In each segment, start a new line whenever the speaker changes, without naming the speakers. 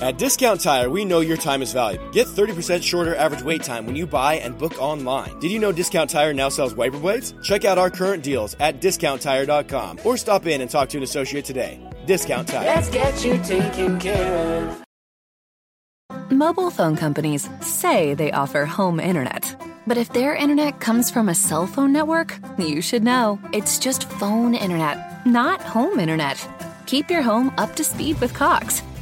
At Discount Tire, we know your time is valuable. Get 30% shorter average wait time when you buy and book online. Did you know Discount Tire now sells wiper blades? Check out our current deals at discounttire.com or stop in and talk to an associate today. Discount Tire.
Let's get you taken care of.
Mobile phone companies say they offer home internet. But if their internet comes from a cell phone network, you should know. It's just phone internet, not home internet. Keep your home up to speed with Cox.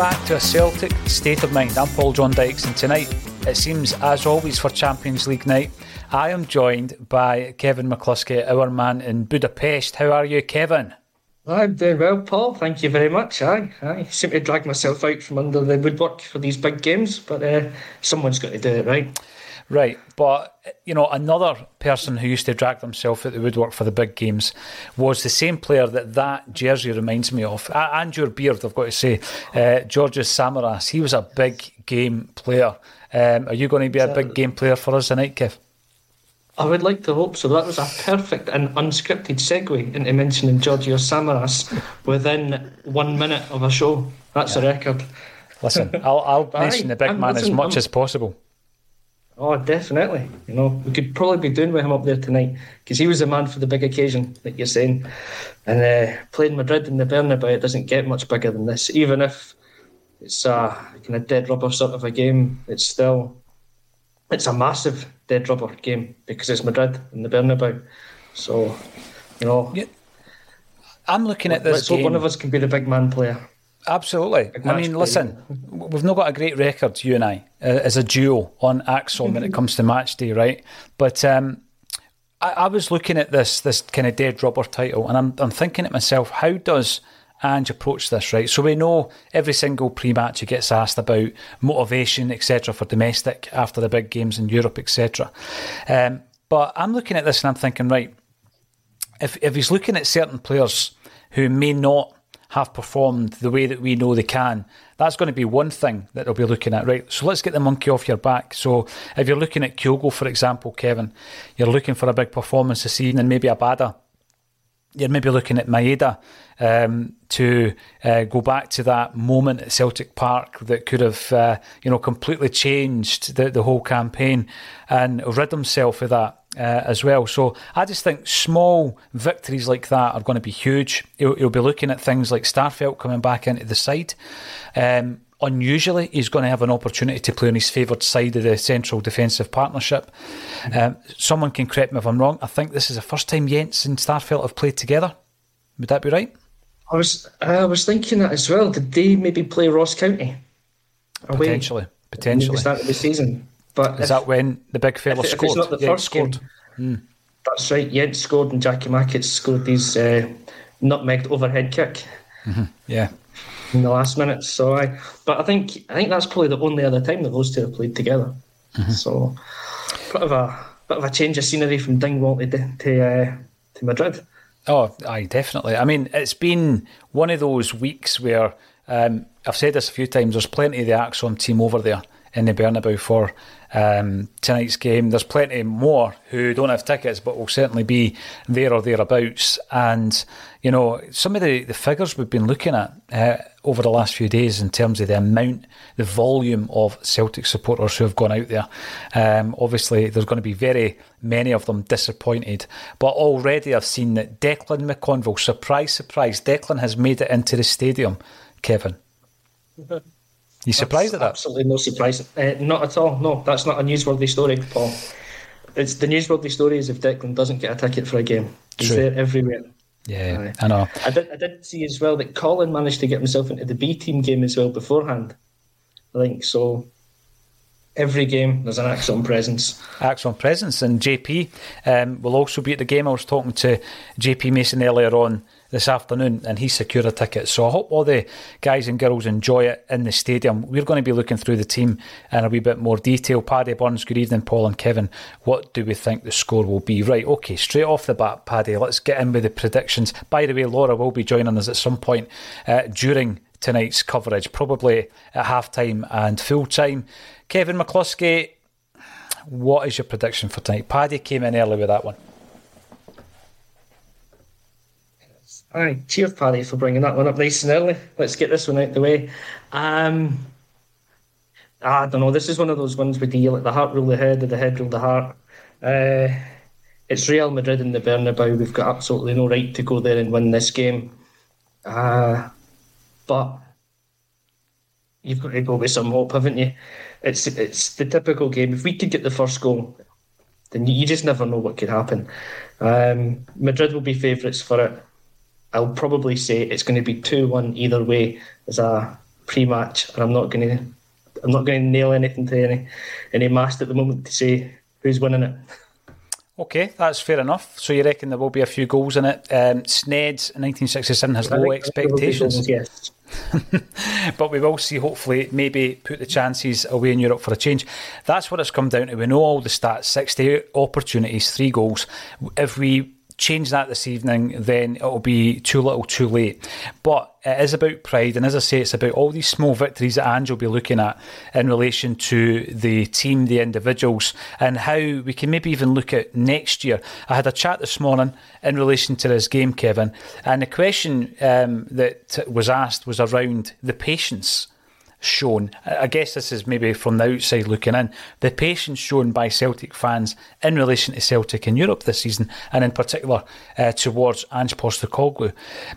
Back to a Celtic State of Mind. I'm Paul John Dykes, and tonight it seems, as always, for Champions League night, I am joined by Kevin McCluskie, our man in Budapest. How are you, Kevin?
I'm doing well, Paul. Thank you very much. I, I seem to drag myself out from under the woodwork for these big games, but uh, someone's got to do it, right?
Right, but you know, another person who used to drag themselves at the woodwork for the big games was the same player that that jersey reminds me of, and your beard, I've got to say, uh, Georgios Samaras. He was a big game player. Um, are you going to be a big game player for us tonight, Kev?
I would like to hope so. That was a perfect and unscripted segue into mentioning Georgios Samaras within one minute of a show. That's yeah. a record.
Listen, I'll, I'll mention the big man listen, as much I'm, as possible.
Oh, definitely. You know, we could probably be doing with him up there tonight because he was the man for the big occasion, like you're saying. And uh, playing Madrid in the Bernabeu, it doesn't get much bigger than this. Even if it's a kind of dead rubber sort of a game, it's still it's a massive dead rubber game because it's Madrid in the Bernabeu. So, you know,
yeah. I'm looking at this.
Let's
game.
hope one of us can be the big man player.
Absolutely. I mean, listen, we've not got a great record, you and I, uh, as a duo on ACSOM when it comes to match day, right? But um, I, I, was looking at this this kind of dead rubber title, and I'm, I'm thinking to myself, how does Ange approach this, right? So we know every single pre-match he gets asked about motivation, etc., for domestic after the big games in Europe, etc. Um, but I'm looking at this and I'm thinking, right, if if he's looking at certain players who may not have performed the way that we know they can, that's going to be one thing that they'll be looking at, right? So let's get the monkey off your back. So if you're looking at Kyogo, for example, Kevin, you're looking for a big performance this evening, maybe Abada you're maybe looking at Maeda um, to uh, go back to that moment at Celtic Park that could have, uh, you know, completely changed the, the whole campaign and rid himself of that uh, as well. So I just think small victories like that are going to be huge. He'll, he'll be looking at things like Starfelt coming back into the side. Um, unusually, he's going to have an opportunity to play on his favoured side of the central defensive partnership. Um, someone can correct me if I'm wrong. I think this is the first time Jenz and Starfelt have played together. Would that be right?
I was I was thinking that as well. Did they maybe play Ross County?
Away potentially, potentially.
At the start of the season. But
is if, that when the big fella if, scored?
If it's not the first scored. Game, mm. That's right. Jenz scored and Giakoumakis scored these uh, nutmegged overhead kick.
Mm-hmm. Yeah
in the last minute. So I, but I think I think that's probably the only other time that those two have played together. Mm-hmm. So, bit of a bit of a change of scenery from Dingwall to to, uh, to Madrid.
Oh, aye, definitely. I mean, it's been one of those weeks where um, I've said this a few times. There's plenty of the ACSOM team over there in the Bernabeu for um, tonight's game. There's plenty more who don't have tickets, but will certainly be there or thereabouts. And you know, some of the, the figures we've been looking at uh, over the last few days in terms of the amount, the volume of Celtic supporters who have gone out there. Um, obviously, there's going to be very many of them disappointed. But already I've seen that Declan McConville, surprise, surprise, Declan has made it into the stadium, Kevin. You surprised
that's
at that?
Absolutely no surprise. Uh, not at all. No, that's not a newsworthy story, Paul. It's the newsworthy story is if Declan doesn't get a ticket for a game. He's True. there everywhere.
Yeah, I know.
I did, I did see as well that Colin managed to get himself into the B team game as well beforehand. I think so. Every game there's an ACSOM presence.
ACSOM presence, and JP um, will also be at the game. I was talking to JP Mason earlier on this afternoon and he secured a ticket. So I hope all the guys and girls enjoy it in the stadium. We're going to be looking through the team in a wee bit more detail. Paddy Burns, good evening, Paul and Kevin. What do we think the score will be? Right, okay, straight off the bat, Paddy, let's get in with the predictions. By the way, Laura will be joining us at some point uh, during tonight's coverage, probably at half time and full time. Kevin McCluskie, what is your prediction for tonight? Paddy came in early with that one.
Aye, cheers, Paddy, for bringing that one up nice and early. Let's get this one out the way. Um, I don't know. This is one of those ones with the like the heart rule the head, or the head rule the heart. Uh, it's Real Madrid in the Bernabeu. We've got absolutely no right to go there and win this game. Uh, but you've got to go with some hope, haven't you? It's it's the typical game. If we could get the first goal, then you just never know what could happen. Um, Madrid will be favourites for it. I'll probably say it's going to be two one either way as a pre-match, and I'm not going to I'm not going to nail anything to any any mast at the moment to say who's winning it.
Okay, that's fair enough. So you reckon there will be a few goals in it? Um, Sneds, 1967, has low expectations. Goals,
yes.
but we will see, hopefully, maybe put the chances away in Europe for a change. That's what it's come down to. We know all the stats 60 opportunities, three goals. If we change that this evening, then it'll be too little too late. But it is about pride, and as I say, it's about all these small victories that Ange will be looking at in relation to the team, the individuals, and how we can maybe even look at next year. I had a chat this morning in relation to this game, Kevin, and the question um, that was asked was around the patience shown. I guess this is maybe from the outside looking in. The patience shown by Celtic fans in relation to Celtic in Europe this season, and in particular uh, towards Ange Postecoglou.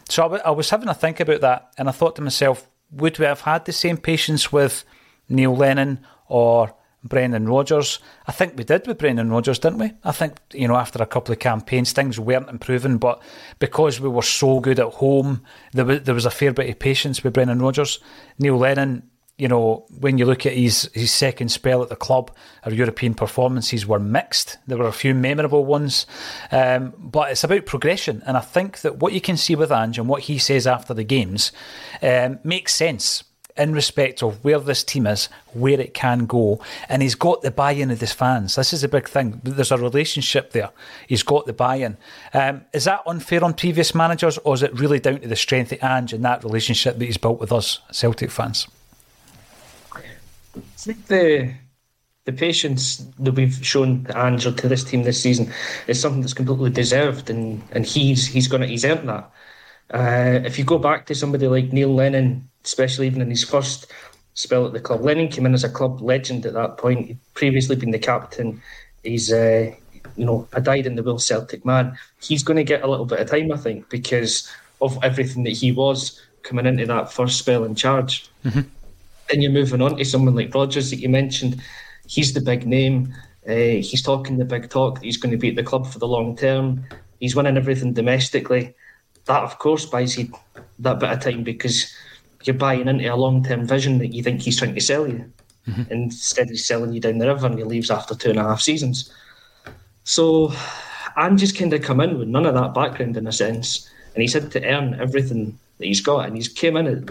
So I, w- I was having a think about that, and I thought to myself, would we have had the same patience with Neil Lennon or Brendan Rodgers. I think we did with Brendan Rodgers, didn't we? I think, you know, after a couple of campaigns, things weren't improving, but because we were so good at home, there was, there was a fair bit of patience with Brendan Rodgers. Neil Lennon, you know, when you look at his his second spell at the club, our European performances were mixed. There were a few memorable ones, um, but it's about progression. And I think that what you can see with Ange and what he says after the games um, makes sense in respect of where this team is, where it can go, and he's got the buy-in of his fans. This is a big thing. There's a relationship there. He's got the buy-in. Um, is that unfair on previous managers, or is it really down to the strength of Ange and that relationship that he's built with us Celtic fans?
I think the the patience that we've shown to Ange to this team this season is something that's completely deserved, and and he's he's gonna he's earned that. Uh, if you go back to somebody like Neil Lennon especially even in his first spell at the club. Lennon came in as a club legend at that point. He'd previously been the captain. He's, uh, you know, a died in the will Celtic man. He's going to get a little bit of time, I think, because of everything that he was coming into that first spell in charge. Mm-hmm. Then you're moving on to someone like Rodgers that you mentioned. He's the big name. Uh, he's talking the big talk that he's going to be at the club for the long term. He's winning everything domestically. That, of course, buys you that bit of time because you're buying into a long term vision that you think he's trying to sell you. Mm-hmm. Instead, he's selling you down the river and he leaves after two and a half seasons. So, Ange's kind of come in with none of that background in a sense, and he's had to earn everything that he's got, and he's came in at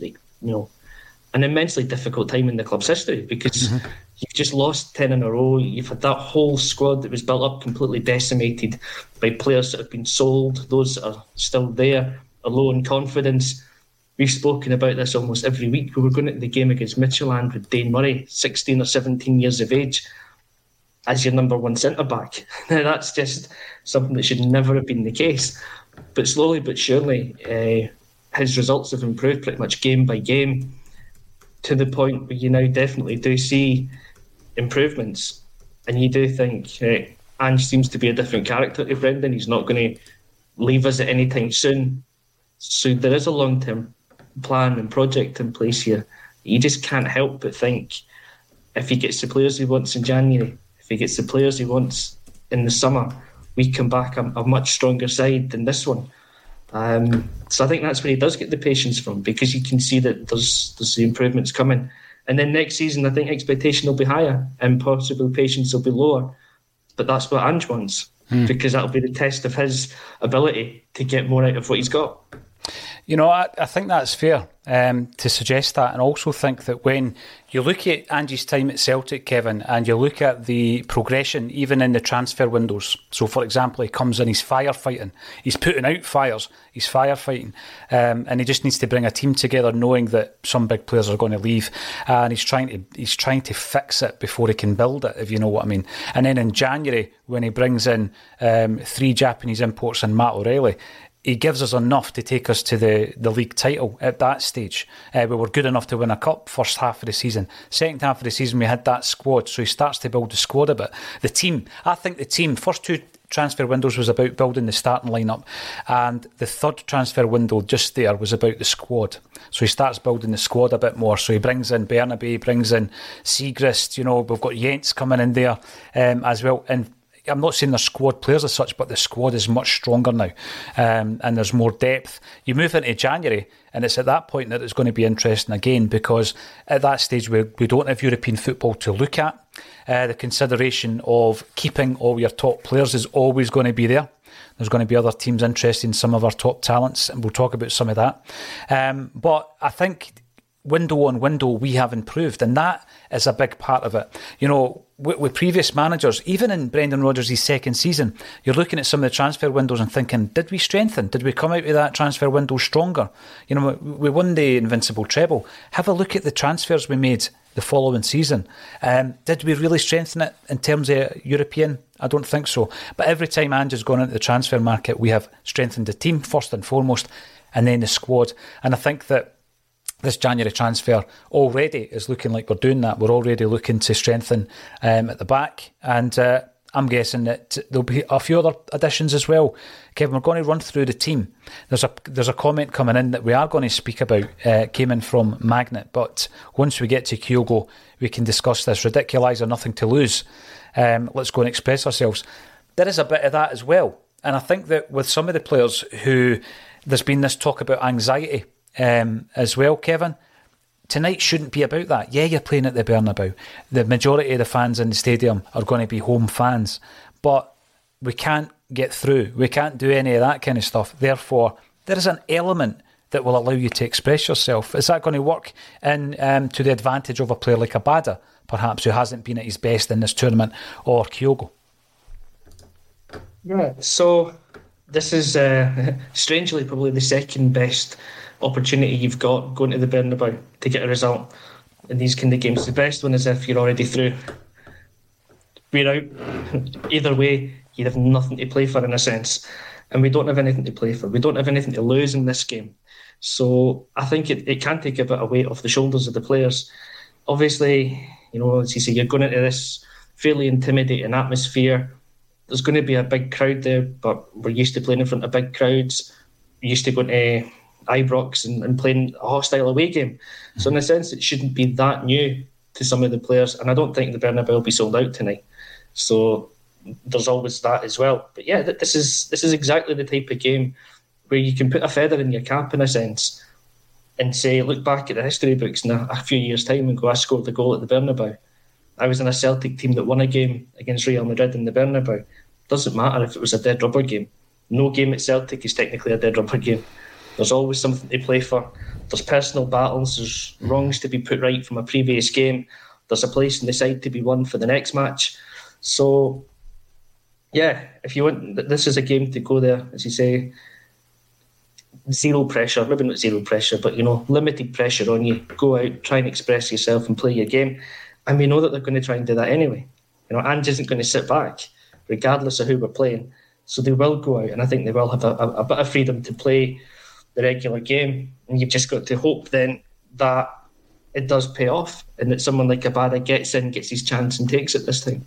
you know an immensely difficult time in the club's history because mm-hmm. you've just lost ten in a row. You've had that whole squad that was built up completely decimated by players that have been sold. Those are still there, a low in confidence We've spoken about this almost every week. We were going to the game against Midtjylland with Dane Murray, 16 or 17 years of age, as your number one centre back. Now, that's just something that should never have been the case. But slowly but surely, uh, his results have improved pretty much game by game to the point where you now definitely do see improvements. And you do think uh, Ange seems to be a different character to Brendan. He's not going to leave us at any time soon. So there is a long term plan and project in place here. You just can't help but think if he gets the players he wants in January, if he gets the players he wants in the summer, we come back a, a much stronger side than this one. Um, so I think that's where he does get the patience from because you can see that there's there's the improvements coming. And then next season, I think expectation will be higher and possibly patience will be lower. But that's what Ange wants hmm. because that'll be the test of his ability to get more out of what he's got.
You know, I, I think that's fair um, to suggest that, and also think that when you look at Ange's time at Celtic, Kevin, and you look at the progression even in the transfer windows. So, for example, he comes in, he's firefighting, he's putting out fires, he's firefighting, um, and he just needs to bring a team together, knowing that some big players are going to leave, and he's trying to he's trying to fix it before he can build it, if you know what I mean. And then in January, when he brings in um, three Japanese imports and Matt O'Riley, he gives us enough to take us to the, the league title at that stage. Uh, we were good enough to win a cup first half of the season. Second half of the season, we had that squad, so he starts to build the squad a bit. The team, I think the team, first two transfer windows was about building the starting lineup, and the third transfer window just there was about the squad. So he starts building the squad a bit more. So he brings in Bernabei, brings in Siegrist. You know, we've got Jenz coming in there um, as well, and I'm not saying they're squad players as such, but the squad is much stronger now, um, and there's more depth. You move into January, and it's at that point that it's going to be interesting again because at that stage we, we don't have European football to look at. Uh, the consideration of keeping all your top players is always going to be there. There's going to be other teams interested in some of our top talents, and we'll talk about some of that. Um, but I think window on window, we have improved, and that is a big part of it. You know, with, with previous managers, even in Brendan Rodgers' second season, you're looking at some of the transfer windows and thinking, did we strengthen? Did we come out of that transfer window stronger? You know, we won the invincible treble. Have a look at the transfers we made the following season. Um, did we really strengthen it in terms of European? I don't think so. But every time Ange has gone into the transfer market, we have strengthened the team first and foremost, and then the squad. And I think that this January transfer already is looking like we're doing that. We're already looking to strengthen um, at the back, and uh, I'm guessing that there'll be a few other additions as well. Kevin, we're going to run through the team. There's a there's a comment coming in that we are going to speak about. Uh, came in from Magnet, but once we get to Kyogo, we can discuss this. Ridiculizer, nothing to lose. Um, let's go and express ourselves. There is a bit of that as well, and I think that with some of the players who there's been this talk about anxiety um, as well, Kevin. Tonight shouldn't be about that. Yeah, you're playing at the Bernabeu. The majority of the fans in the stadium are going to be home fans, but we can't get through. We can't do any of that kind of stuff. Therefore, there is an element that will allow you to express yourself. Is that going to work in um, to the advantage of a player like Abada, perhaps, who hasn't been at his best in this tournament, or Kyogo?
Yeah, so this is uh, strangely probably the second best opportunity you've got going to the Bernabeu to get a result in these kind of games. The best one is if you're already through. We're out. Either way, you have nothing to play for in a sense. And we don't have anything to play for. We don't have anything to lose in this game. So I think it, it can take a bit of weight off the shoulders of the players. Obviously, you know, as you say, you're going into this fairly intimidating atmosphere. There's going to be a big crowd there, but we're used to playing in front of big crowds. We're used to going to Ibrox and, and playing a hostile away game. So in a sense, it shouldn't be that new to some of the players. And I don't think the Bernabeu will be sold out tonight. So there's always that as well. But yeah, this is this is exactly the type of game where you can put a feather in your cap in a sense and say, look back at the history books in a, a few years' time and go, I scored the goal at the Bernabeu. I was in a Celtic team that won a game against Real Madrid in the Bernabeu. Doesn't matter if it was a dead rubber game. No game at Celtic is technically a dead rubber game. There's always something to play for. There's personal battles. There's mm-hmm. wrongs to be put right from a previous game. There's a place in the side to be won for the next match. So, yeah, if you want, this is a game to go there, as you say. Zero pressure, maybe not zero pressure, but you know, limited pressure on you. Go out, try and express yourself, and play your game. And we know that they're going to try and do that anyway. You know, Ange isn't going to sit back, regardless of who we're playing. So they will go out, and I think they will have a, a, a bit of freedom to play the regular game. And you've just got to hope then that it does pay off and that someone like Abada gets in, gets his chance, and takes it this time.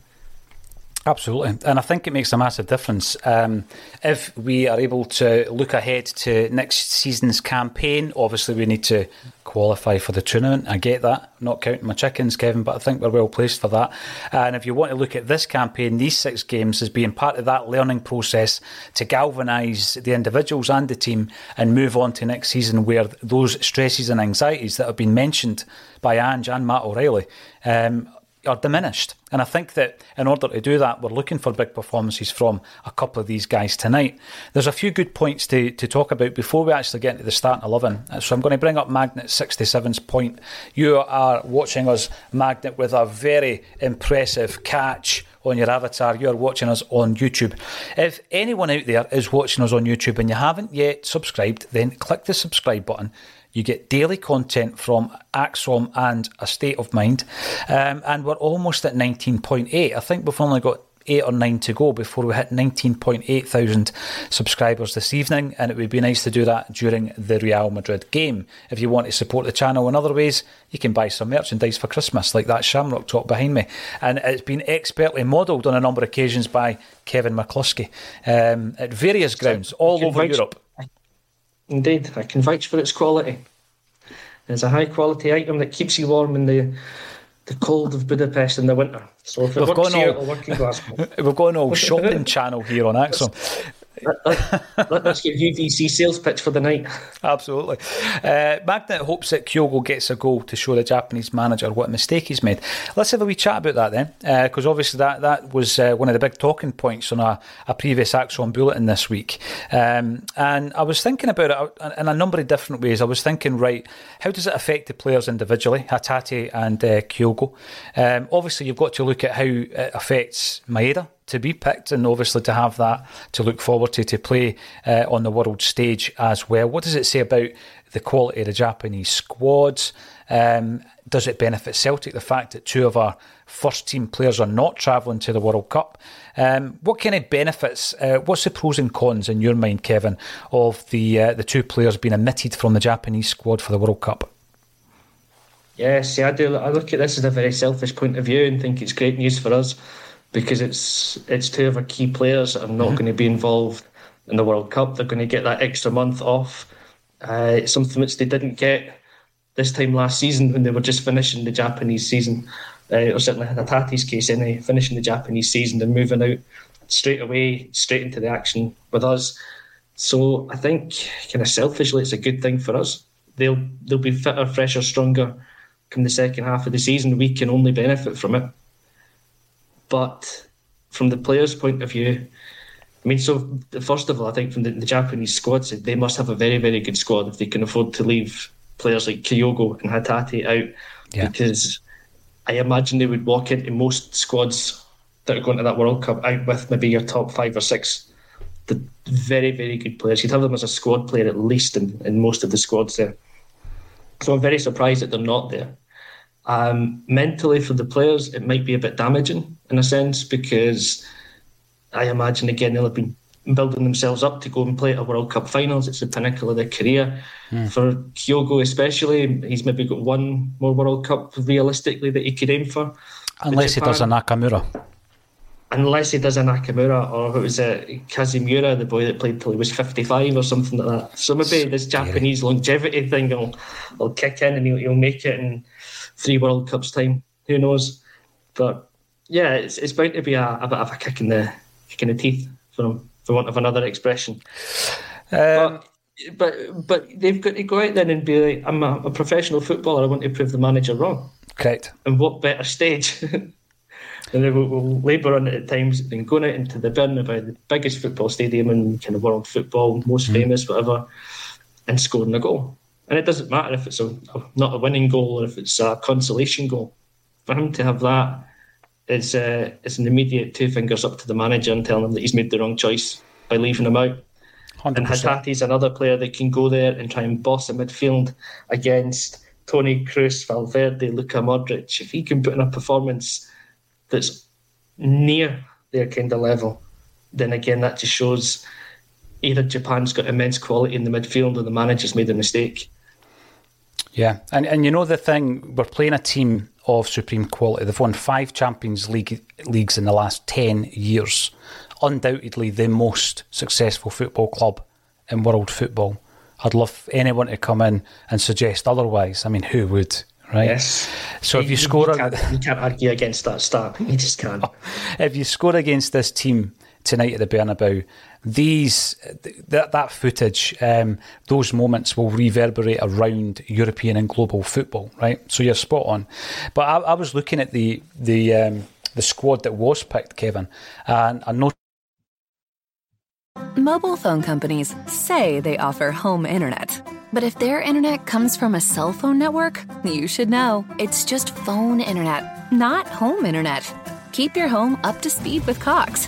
Absolutely. And I think it makes a massive difference. Um, if we are able to look ahead to next season's campaign, obviously we need to qualify for the tournament. I get that. I'm not counting my chickens, Kevin, but I think we're well placed for that. And if you want to look at this campaign, these six games as being part of that learning process to galvanise the individuals and the team and move on to next season where those stresses and anxieties that have been mentioned by Ange and Matt O'Riley um, are diminished. And I think that in order to do that, we're looking for big performances from a couple of these guys tonight. There's a few good points to, to talk about before we actually get into the starting 11. So I'm going to bring up Magnet 67's point. You are watching us, Magnet, with a very impressive catch on your avatar. You're watching us on YouTube. If anyone out there is watching us on YouTube and you haven't yet subscribed, then click the subscribe button you get daily content from ACSOM and A State of Mind. Um, and we're almost at 19.8. I think we've only got eight or nine to go before we hit 19.8 thousand subscribers this evening, and it would be nice to do that during the Real Madrid game. If you want to support the channel in other ways, you can buy some merchandise for Christmas, like that Shamrock top behind me, and it's been expertly modelled on a number of occasions by Kevin McCluskie um, at various grounds all over Europe.
Indeed, I can vouch for its quality. It's a high quality item that keeps you warm in the the cold of Budapest in the winter. So if it we've works here, all, it'll work in Glasgow.
We've got an old shopping channel here on ACSOM
let, us get QVC sales pitch for the night.
Absolutely. Uh, Magnet hopes that Kyogo gets a goal to show the Japanese manager what mistake he's made. Let's have a wee chat about that then, because uh, obviously that, that was uh, one of the big talking points on a, a previous ACSOM bulletin this week. Um, and I was thinking about it in a number of different ways. I was thinking, right, how does it affect the players individually, Hatate and uh, Kyogo? Um, obviously, you've got to look at how it affects Maeda to be picked, and obviously to have that to look forward to to play uh, on the world stage as well. What does it say about the quality of the Japanese squads? Um, does it benefit Celtic the fact that two of our first team players are not travelling to the World Cup? Um, what kind of benefits? Uh, what's the pros and cons in your mind, Kevin, of the uh, the two players being omitted from the Japanese squad for the World Cup?
Yes, yeah, I do. I look at this as a very selfish point of view and think it's great news for us because it's it's two of our key players that are not mm-hmm. going to be involved in the World Cup. They're going to get that extra month off. Uh, it's something which they didn't get this time last season when they were just finishing the Japanese season, uh, or certainly in Hatate's case, anyway, finishing the Japanese season and moving out straight away, straight into the action with us. So I think, kind of selfishly, it's a good thing for us. They'll they'll be fitter, fresher, stronger come the second half of the season. We can only benefit from it. But from the players' point of view, I mean, so first of all, I think from the, the Japanese squads, they must have a very, very good squad if they can afford to leave players like Kyogo and Hatate out. Yeah. Because I imagine they would walk into most squads that are going to that World Cup out with maybe your top five or six the very, very good players. You'd have them as a squad player at least in, in most of the squads there. So I'm very surprised that they're not there. Um, mentally, for the players, it might be a bit damaging in a sense because I imagine again they'll have been building themselves up to go and play at a World Cup finals. It's the pinnacle of their career. Mm. For Kyogo, especially, he's maybe got one more World Cup realistically that he could aim for.
Unless he does a Nakamura.
Unless he does a Nakamura or it was a Kazu Miura, the boy that played till he was 55 or something like that. So maybe this Japanese longevity thing will, will kick in and he'll, he'll make it in three World Cups time. Who knows? But yeah, it's, it's bound to be a, a bit of a kick in the kick in the teeth for him, for want of another expression. Um, but, but but they've got to go out then and be like, I'm a, a professional footballer. I want to prove the manager wrong.
Correct.
And what better stage? and they will, will labour on it at times than going out into the bin Bernabeu, the biggest football stadium in kind of world football, most mm. famous, whatever, and scoring a goal. And it doesn't matter if it's a, not a winning goal or if it's a consolation goal. For him to have that is uh, it's an immediate two fingers up to the manager and telling him that he's made the wrong choice by leaving him out. 100%. And another player that can go there and try and boss a midfield against Toni Kroos, Valverde, Luka Modric. If he can put in a performance that's near their kind of level, then again that just shows either Japan's got immense quality in the midfield or the manager's made a mistake.
Yeah, and and you know the thing, we're playing a team of supreme quality. They've won five Champions League leagues in the last ten years. Undoubtedly, the most successful football club in world football. I'd love anyone to come in and suggest otherwise. I mean, who would? Right.
Yes.
So if you, you score,
you can't, you can't argue against that start. You just can't.
If you score against this team tonight at the Bernabeu, these that that footage, um, those moments will reverberate around European and global football, right? So you're spot on. But I, I was looking at the the um, the squad that was picked, Kevin, and I noticed.
Mobile phone companies say they offer home internet. But if their internet comes from a cell phone network, you should know. It's just phone internet, not home internet. Keep your home up to speed with Cox.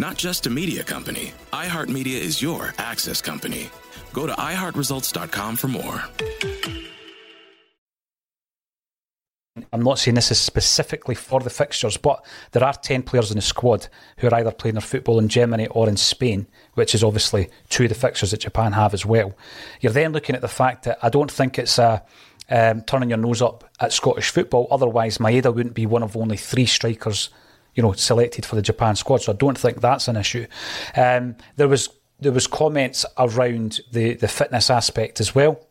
Not just a media company, iHeartMedia is your access company. Go to iHeartResults.com for more.
I'm not saying this is specifically for the fixtures, but there are 10 players in the squad who are either playing their football in Germany or in Spain, which is obviously two of the fixtures that Japan have as well. You're then looking at the fact that I don't think it's a um, turning your nose up at Scottish football. Otherwise, Maeda wouldn't be one of only three strikers you know, selected for the Japan squad. So I don't think that's an issue. Um, there was there was comments around the, the fitness aspect as well,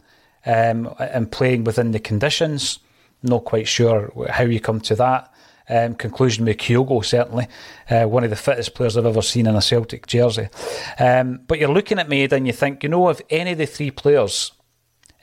um, and playing within the conditions. Not quite sure how you come to that. Um, conclusion with Kyogo, certainly uh, one of the fittest players I've ever seen in a Celtic jersey. Um, but you're looking at Maeda and you think, you know, if any of the three players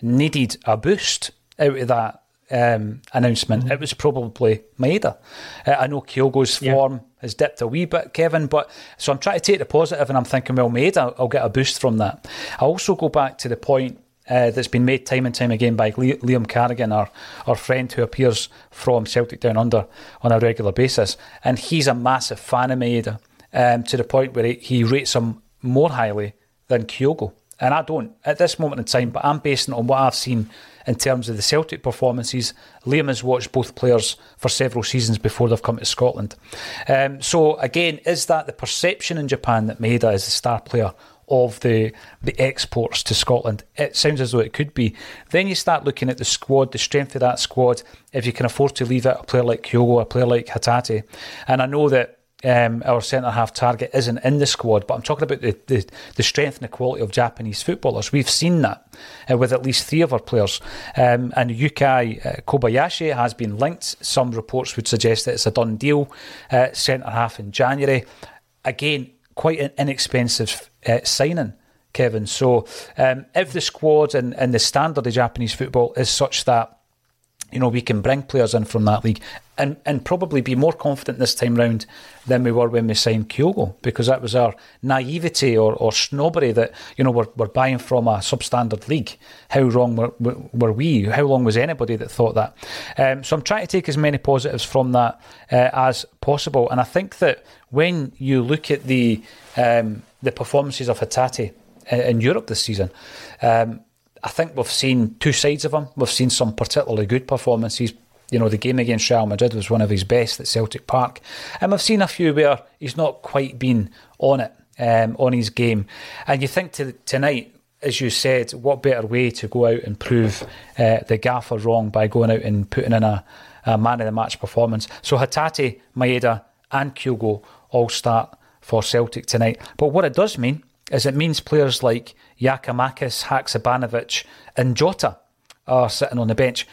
needed a boost out of that um, announcement, mm-hmm. it was probably Maeda. Uh, I know Kyogo's yeah. form has dipped a wee bit, Kevin, but so I'm trying to take the positive and I'm thinking, well, Maeda, I'll get a boost from that. I also go back to the point uh, that's been made time and time again by Liam Carrigan, our, our friend who appears from Celtic Down Under on a regular basis. And he's a massive fan of Maeda um, to the point where he, he rates him more highly than Kyogo. And I don't at this moment in time, but I'm basing it on what I've seen in terms of the Celtic performances. Liam has watched both players for several seasons before they've come to Scotland. Um, so, again, is that the perception in Japan that Maeda is the star player of the the exports to Scotland. It sounds as though it could be. Then you start looking at the squad, the strength of that squad. If you can afford to leave it, a player like Kyogo, a player like Hatate, and I know that. Um, our centre half target isn't in the squad, but I'm talking about the, the, the, strength and the quality of Japanese footballers. We've seen that uh, with at least three of our players. Um, and Yuki uh, Kobayashi has been linked. Some reports would suggest that it's a done deal, uh, centre half in January. Again, quite an inexpensive uh, signing, Kevin. So um, if the squad and, and the standard of Japanese football is such that you know we can bring players in from that league and, and probably be more confident this time round than we were when we signed Kyogo because that was our naivety or, or snobbery that you know we're, we're buying from a substandard league. How wrong were, were we? How long was anybody that thought that? Um, so I'm trying to take as many positives from that uh, as possible, and I think that when you look at the um, the performances of Hatate in Europe this season. Um, I think we've seen two sides of him. We've seen some particularly good performances. You know, the game against Real Madrid was one of his best at Celtic Park. And we've seen a few where he's not quite been on it, um, on his game. And you think to, tonight, as you said, what better way to go out and prove uh, the gaffer wrong by going out and putting in a, a man of the match performance? So Hatate, Maeda, and Kyogo all start for Celtic tonight. But what it does mean is it means players like Giakoumakis, Haksabanovic, and Jota are sitting on the bench.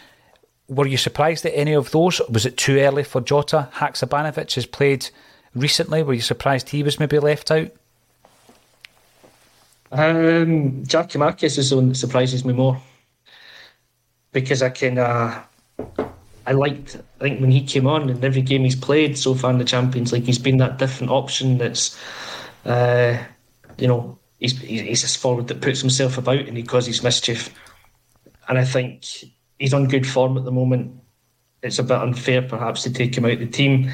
Were you surprised at any of those? Was it too early for Jota? Haksabanovic has played recently. Were you surprised he was maybe left out?
Um, Giakoumakis is the one that surprises me more because I can. Uh, I liked. I think when he came on, in every game he's played so far in the Champions League, he's been that different option. That's, uh, you know, he's he's a forward that puts himself about and he causes mischief. And I think he's on good form at the moment. It's a bit unfair, perhaps, to take him out of the team.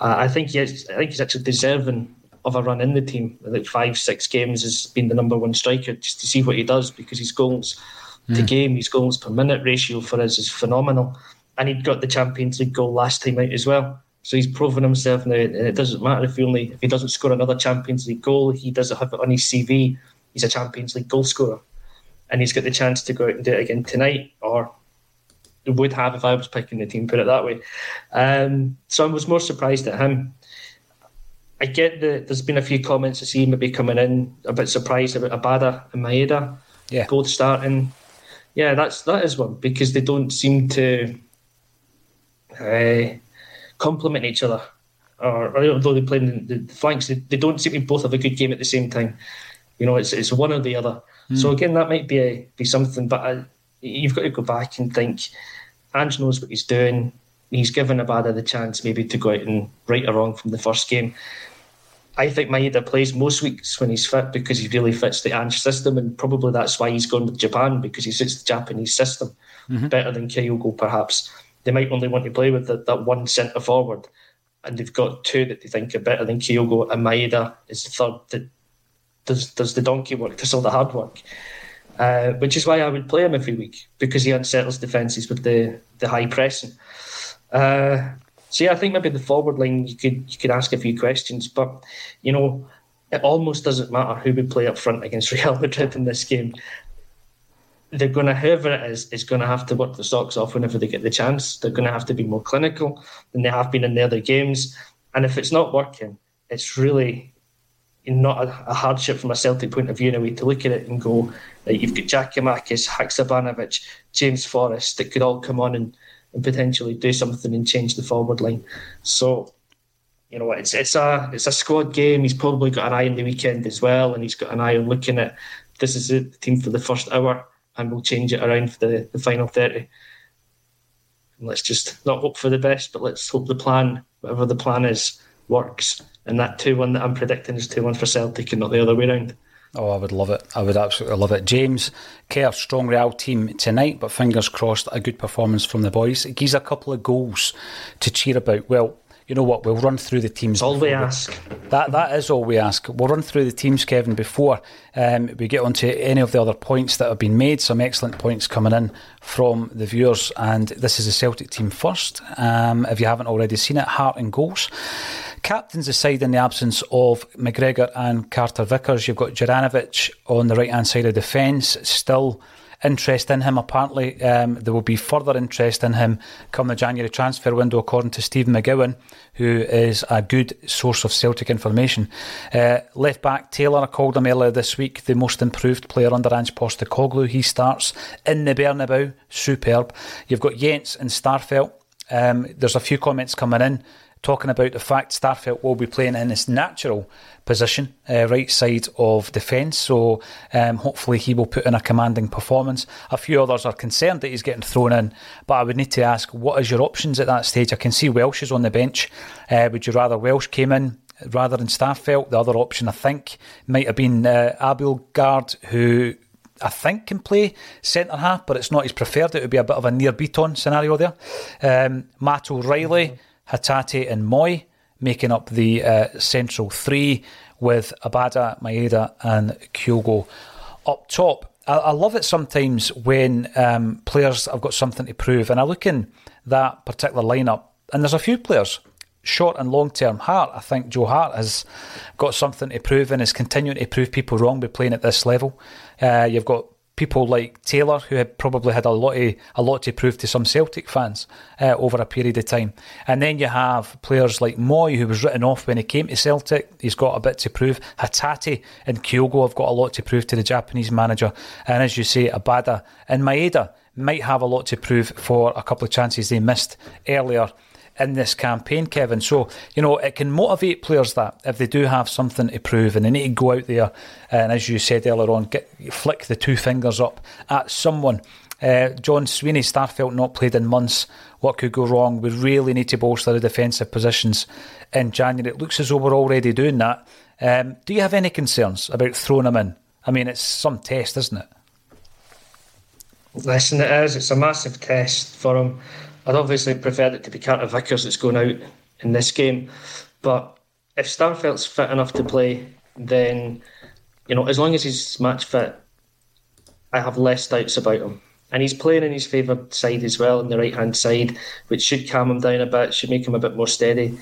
Uh, I think he is, I think he's actually deserving of a run in the team. Like five, six games has been the number one striker just to see what he does because his goals mm. to game, his goals per minute ratio for us is phenomenal and he'd got the Champions League goal last time out as well. So he's proven himself now, and it doesn't matter if he only if he doesn't score another Champions League goal, he doesn't have it on his CV. He's a Champions League goal scorer, and he's got the chance to go out and do it again tonight, or would have if I was picking the team. Put it that way. Um, so I was more surprised at him. I get that there's been a few comments to see maybe coming in a bit surprised about Abada and Maeda,
yeah,
both starting. Yeah, that's that is one because they don't seem to uh, complement each other. Or, although they play in the, the flanks, they, they, don't seem to both have a good game at the same time. You know, it's it's one or the other. Mm. So again, that might be a, be something, but I, you've got to go back and think. Ange knows what he's doing. He's given Abada the chance maybe to go out and right or wrong from the first game. I think Maeda plays most weeks when he's fit because he really fits the Ange system, and probably that's why he's gone with Japan because he suits the Japanese system mm-hmm. better than Kyogo perhaps they might only want to play with the, that one centre forward, and they've got two that they think are better than Kyogo and Maeda is the third that does does the donkey work, does all the hard work. Uh, which is why I would play him every week because he unsettles defences with the, the high pressing. Uh, so yeah, I think maybe the forward line you could you could ask a few questions, but you know it almost doesn't matter who we play up front against Real Madrid in this game they're going to, whoever it is, is going to have to work the socks off whenever they get the chance. They're going to have to be more clinical than they have been in the other games. And if it's not working, it's really not a, a hardship from a Celtic point of view in a way to look at it and go, that you've got Giakoumakis, Haksabanovic, James Forrest that could all come on and, and potentially do something and change the forward line. So, you know, it's it's a it's a squad game. He's probably got an eye on the weekend as well, and he's got an eye on looking at this is the team for the first hour and we'll change it around for the, the final 30. And let's just not hope for the best, but let's hope the plan, whatever the plan is, works. And that 2 1 that I'm predicting is 2 1 for Celtic and not the other way around.
Oh, I would love it. I would absolutely love it. James Kerr, strong Real team tonight, but fingers crossed, a good performance from the boys. It gives a couple of goals to cheer about. Well, you know what? We'll run through the teams.
All we ask.
That that is all we ask. We'll run through the teams, Kevin, before um, we get onto any of the other points that have been made. Some excellent points coming in from the viewers, and this is the Celtic team first. Um, if you haven't already seen it, Hart and goals. Captains aside, in the absence of McGregor and Carter Vickers, you've got Juranovic on the right hand side of defence, still interest in him. Apparently, um, there will be further interest in him come the January transfer window, according to Stephen McGowan, who is a good source of Celtic information. Uh, left back Taylor, I called him earlier this week, the most improved player under Ange Postecoglou. He starts in the Bernabeu, superb. You've got Jenz and Starfelt. Um, there's a few comments coming in talking about the fact Starfelt will be playing in his natural position, uh, right side of defence. So um, hopefully he will put in a commanding performance. A few others are concerned that he's getting thrown in, but I would need to ask what is your options at that stage? I can see Welsh is on the bench. Uh, would you rather Welsh came in? Rather than Starfelt, the other option I think might have been uh, Abildgaard, who I think can play centre half, but it's not his preferred. It would be a bit of a Nir Bitton scenario there. Um, Matt O'Riley. Mm-hmm Hatate and Mooy making up the uh, central three with Abada, Maeda, and Kyogo up top. I, I love it sometimes when um, players have got something to prove, and I look in that particular lineup, and there's a few players. Short and long term, Hart. I think Joe Hart has got something to prove and is continuing to prove people wrong by playing at this level. Uh, you've got people like Taylor, who had probably had a lot of, a lot to prove to some Celtic fans uh, over a period of time. And then you have players like Mooy, who was written off when he came to Celtic. He's got a bit to prove. Hatate and Kyogo have got a lot to prove to the Japanese manager. And as you say, Abada and Maeda might have a lot to prove for a couple of chances they missed earlier in this campaign, Kevin. So, you know, it can motivate players that if they do have something to prove and they need to go out there and, as you said earlier on, get flick the two fingers up at someone. Uh, John Sweeney, Starfelt not played in months. What could go wrong? We really need to bolster the defensive positions in January. It looks as though we're already doing that. Um, do you have any concerns about throwing him in? I mean, it's some test, isn't it?
Listen, it is. It's a massive test for him. I'd obviously prefer it to be Carter Vickers that's going out in this game. But if Starfelt's fit enough to play, then, you know, as long as he's match fit, I have less doubts about him. And he's playing in his favoured side as well, on the right hand side, which should calm him down a bit, should make him a bit more steady.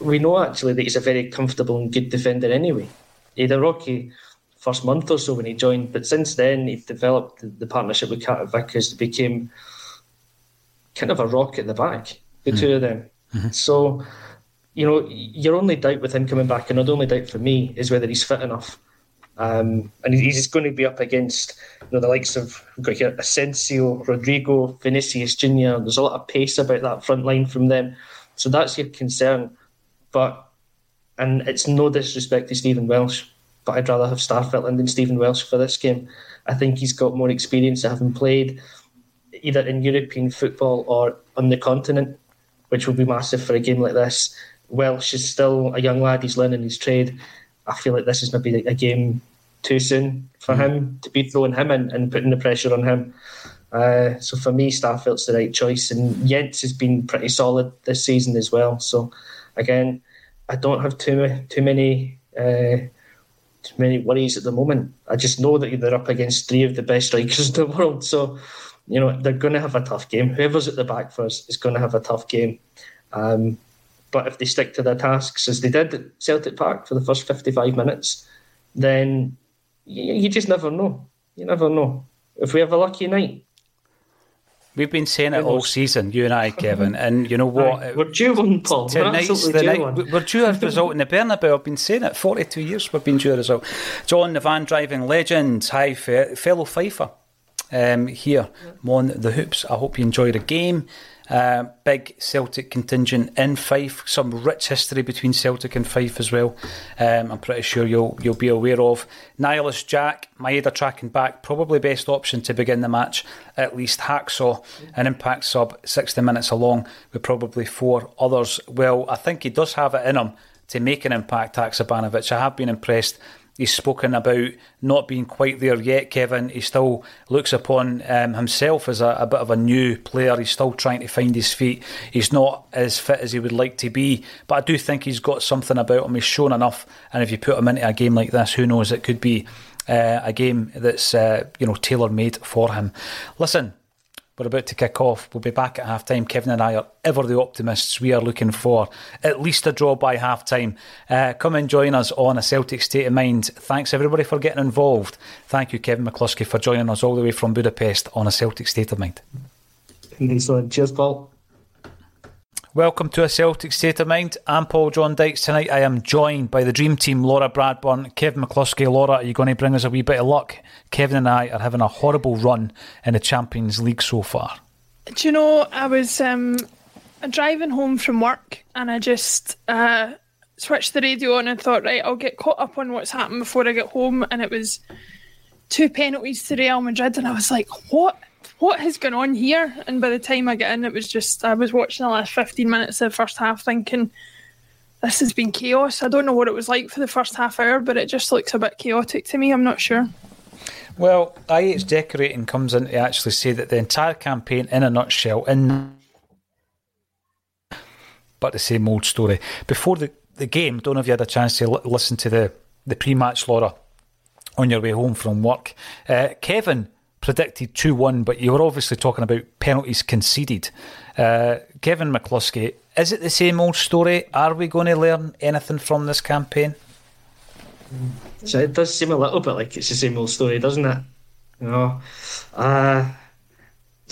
We know actually that he's a very comfortable and good defender anyway. He had a rocky first month or so when he joined, but since then he developed the, partnership with Carter Vickers. Became kind of a rock at the back, the mm. two of them. Mm-hmm. So, you know, your only doubt with him coming back, and the only doubt for me, is whether he's fit enough. Um, and he's going to be up against you know the likes of we've got here Asensio, Rodrygo, Vinicius Junior. There's a lot of pace about that front line from them, so that's your concern. But and it's no disrespect to Stephen Welsh, but I'd rather have Starfelt than Stephen Welsh for this game. I think he's got more experience having played either in European football or on the continent, which will be massive for a game like this. Welsh is still a young lad; he's learning his trade. I feel like this is maybe a game too soon for mm. him to be throwing him in and putting the pressure on him. Uh, so for me, Starfelt's the right choice, and Jenz has been pretty solid this season as well. So again, I don't have too too many uh, too many worries at the moment. I just know that they're up against three of the best strikers in the world. So you know, they're going to have a tough game. Whoever's at the back for us is going to have a tough game. Um, but if they stick to their tasks as they did at Celtic Park for the first 55 minutes, then you, you just never know. You never know. If we have a lucky night,
We've been saying it all season, you and I, Kevin. And you know what?
We're due one, Paul. Tonight's we're the night. One.
We're due a result in the Bernabeu. I've been saying it. 42 years we've been due a result. John, the van driving legend. Hi, fellow Fifer um, here on the hoops. I hope you enjoy the game. Uh, big Celtic contingent in Fife. Some rich history between Celtic and Fife as well. Um, I'm pretty sure you'll you'll be aware of. Nihilist Jack, Maeda tracking back, probably best option to begin the match. At least Hacksaw, an impact sub, 60 minutes along with probably four others. Well, I think he does have it in him to make an impact. Haksabanovic. I have been impressed He's spoken about not being quite there yet, Kevin. He still looks upon um, himself as a, a, bit of a new player. He's still trying to find his feet. He's not as fit as he would like to be, but I do think he's got something about him. He's shown enough, and if you put him into a game like this, who knows? It could be uh, a game that's uh, you know tailor made for him. Listen, we're about to kick off. We'll be back at half time. Kevin and I are ever the optimists. We are looking for at least a draw by half time. Uh, come and join us on a Celtic State of Mind. Thanks everybody for getting involved. Thank you, Kevin McCluskie, for joining us all the way from Budapest on a Celtic State of Mind.
Cheers, Paul.
Welcome to a Celtic State of Mind. I'm Paul John Dykes. Tonight I am joined by the dream team, Laura Bradburn, Kevin McCluskie. Laura, are you going to bring us a wee bit of luck? Kevin and I are having a horrible run in the Champions League so far.
Do you know, I was um, driving home from work and I just uh, switched the radio on and thought, right, I'll get caught up on what's happened before I get home. And it was two penalties to Real Madrid. And I was like, what? What has gone on here? And by the time I get in, it was just I was watching the last fifteen minutes of the first half, thinking this has been chaos. I don't know what it was like for the first half hour, but it just looks a bit chaotic to me. I'm not sure.
Well, IH Decorating comes in to actually say that the entire campaign, in a nutshell, in but the same old story. Before the, the game, don't know if you had a chance to l- listen to the, the pre match, Laura, on your way home from work. Uh, Kevin predicted 2 1, but you were obviously talking about penalties conceded. Uh, Kevin McCluskie, is it the same old story? Are we going to learn anything from this campaign?
So it does seem a little bit like it's the same old story, doesn't it? You know, uh,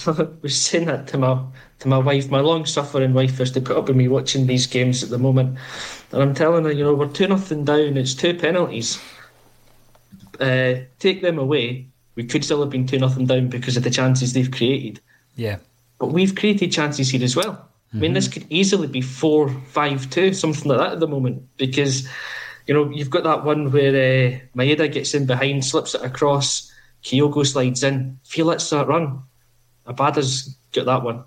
I was saying that to my to my wife. My long suffering wife is to put up with me watching these games at the moment, and I'm telling her, you know, we're two nothing down. It's two penalties. Uh, take them away, we could still have been 2 nothing down because of the chances they've created.
Yeah.
But we've created chances here as well. Mm-hmm. I mean, this could easily be 4 5 2, something like that at the moment, because, you know, you've got that one where uh, Maeda gets in behind, slips it across, Kyogo slides in. Feel it's that run. Abada's got that one.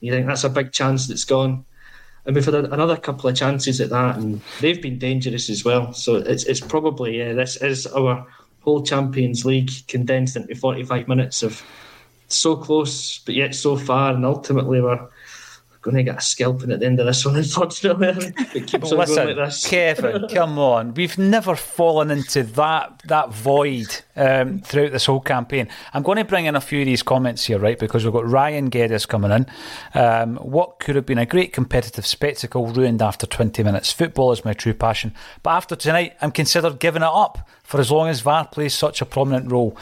You think that's a big chance that's gone. And we've had another couple of chances at that, and they've been dangerous as well. So it's it's probably yeah, this is our whole Champions League condensed into 45 minutes of so close, but yet so far, and ultimately we're going to get a scalping at the end of this one, unfortunately. It keeps on
Listen,
going like this.
Kevin, come on. We've never fallen into that that void um, throughout this whole campaign. I'm going to bring in a few of these comments here, right? Because we've got Ryan Geddes coming in. Um, what could have been a great competitive spectacle ruined after 20 minutes? Football is my true passion. But after tonight, I'm considered giving it up for as long as VAR plays such a prominent role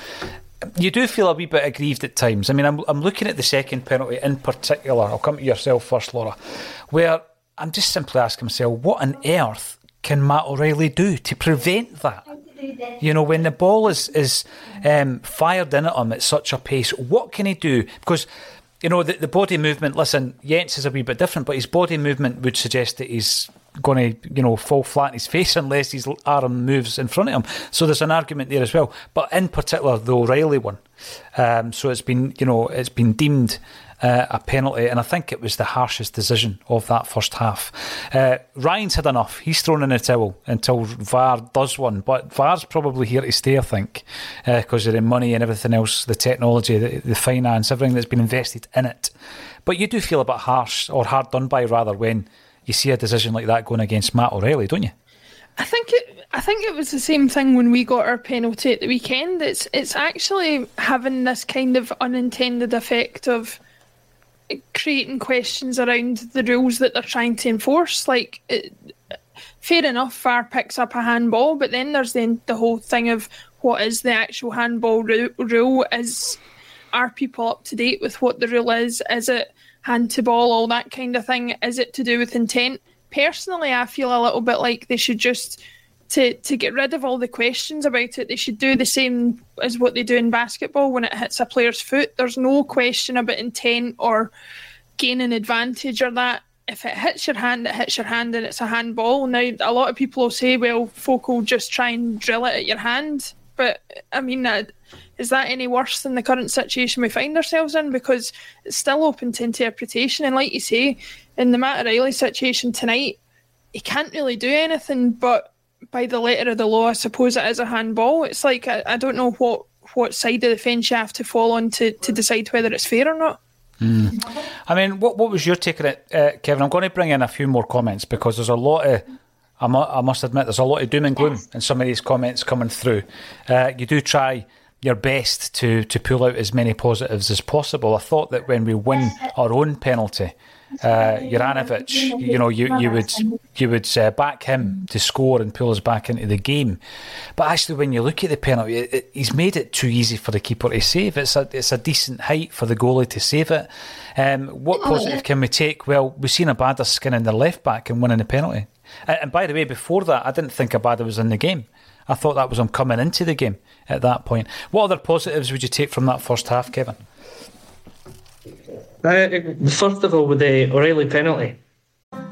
you do feel a wee bit aggrieved at times. I mean, I'm, I'm looking at the second penalty in particular. I'll come to yourself first, Laura, where I'm just simply asking myself, what on earth can Matt O'Riley do to prevent that? You know, when the ball is is um, fired in at him at such a pace, what can he do? Because you know the, the body movement. Listen, Jenz is a wee bit different, but his body movement would suggest that he's going to, you know, fall flat in his face unless his arm moves in front of him. So there's an argument there as well. But in particular, the O'Riley one. Um, so it's been, you know, it's been deemed uh, a penalty, and I think it was the harshest decision of that first half. Uh, Ryan's had enough. He's thrown in the towel until VAR does one, but VAR's probably here to stay, I think, because uh, of the money and everything else, the technology, the, the finance, everything that's been invested in it. But you do feel a bit harsh, or hard done by, rather, when you see a decision like that going against Matt O'Riley, don't you?
I think it. I think it was the same thing when we got our penalty at the weekend. It's it's actually having this kind of unintended effect of creating questions around the rules that they're trying to enforce. Like, it, fair enough, VAR picks up a handball, but then there's then the whole thing of what is the actual handball ru- rule? Is are people up to date with what the rule is? Is it hand to ball, all that kind of thing. Is it to do with intent? Personally, I feel a little bit like they should just to to get rid of all the questions about it. They should do the same as what they do in basketball when it hits a player's foot. There's no question about intent or gaining advantage or that. If it hits your hand, it hits your hand, and it's a handball. Now, a lot of people will say, "Well, folk will just try and drill it at your hand," but I mean, that is that any worse than the current situation we find ourselves in? Because it's still open to interpretation. And like you say, in the Matt O'Riley situation tonight, he can't really do anything but by the letter of the law, I suppose it is a handball. It's like I, I don't know what what side of the fence you have to fall on to, to decide whether it's fair or not.
Mm. I mean, what what was your take on it, uh, Kevin? I'm going to bring in a few more comments because there's a lot of. I, mu- I must admit, there's a lot of doom and gloom in some of these comments coming through. Uh, you do try your best to to pull out as many positives as possible. I thought that when we win our own penalty, uh, Juranovic, you know, you, you would you would uh, back him to score and pull us back into the game. But actually, when you look at the penalty, it, it, he's made it too easy for the keeper to save. It's a it's a decent height for the goalie to save it. Um, what positive can we take? Well, we've seen Abada in the left back and winning the penalty. And, and by the way, before that, I didn't think Abada was in the game. I thought that was him coming into the game at that point. What other positives would you take from that first half, Kevin?
Uh, first of all, with the O'Riley penalty.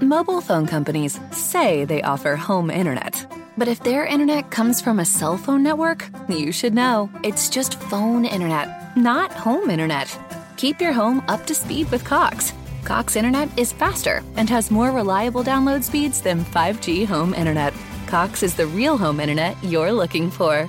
Mobile phone companies say they offer home internet. But if their internet comes from a cell phone network, you should know. It's just phone internet, not home internet. Keep your home up to speed with Cox. Cox internet is faster and has more reliable download speeds than 5G home internet. Cox is the real home internet you're looking for.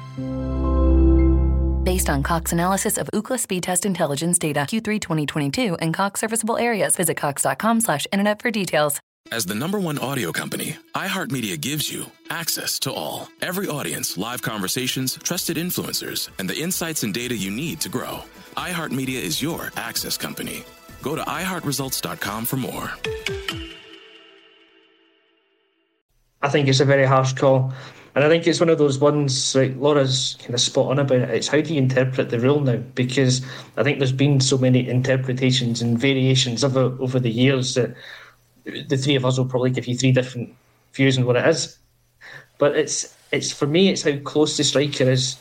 Based on Cox analysis of Ookla speed test intelligence data Q3 2022 and Cox serviceable areas, visit cox.com/internet for details.
As the number one audio company, iHeartMedia gives you access to all. Every audience, live conversations, trusted influencers, and the insights and data you need to grow. iHeartMedia is your access company. Go to iHeartResults.com for more.
I think it's a very harsh call. And I think it's one of those ones, like Laura's kind of spot on about it. It's how do you interpret the rule now? Because I think there's been so many interpretations and variations over, over the years that the three of us will probably give you three different views on what it is. But it's it's for me, it's how close the striker is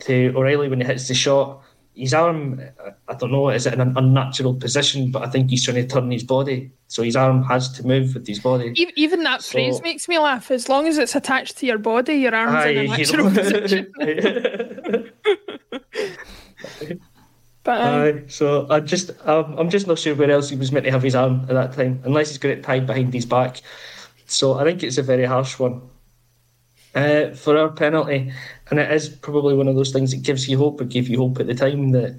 to O'Riley when he hits the shot. His arm, I don't know, is it in an unnatural position? But I think he's trying to turn his body, so his arm has to move with his body.
Even that so, phrase makes me laugh. As long as it's attached to your body, your arm's aye, in a natural position.
But, um, Aye, so I just um, I'm just not sure where else he was meant to have his arm at that time, unless he's got it tied behind his back. So I think it's a very harsh one uh, for our penalty, and it is probably one of those things that gives you hope. It gave you hope at the time that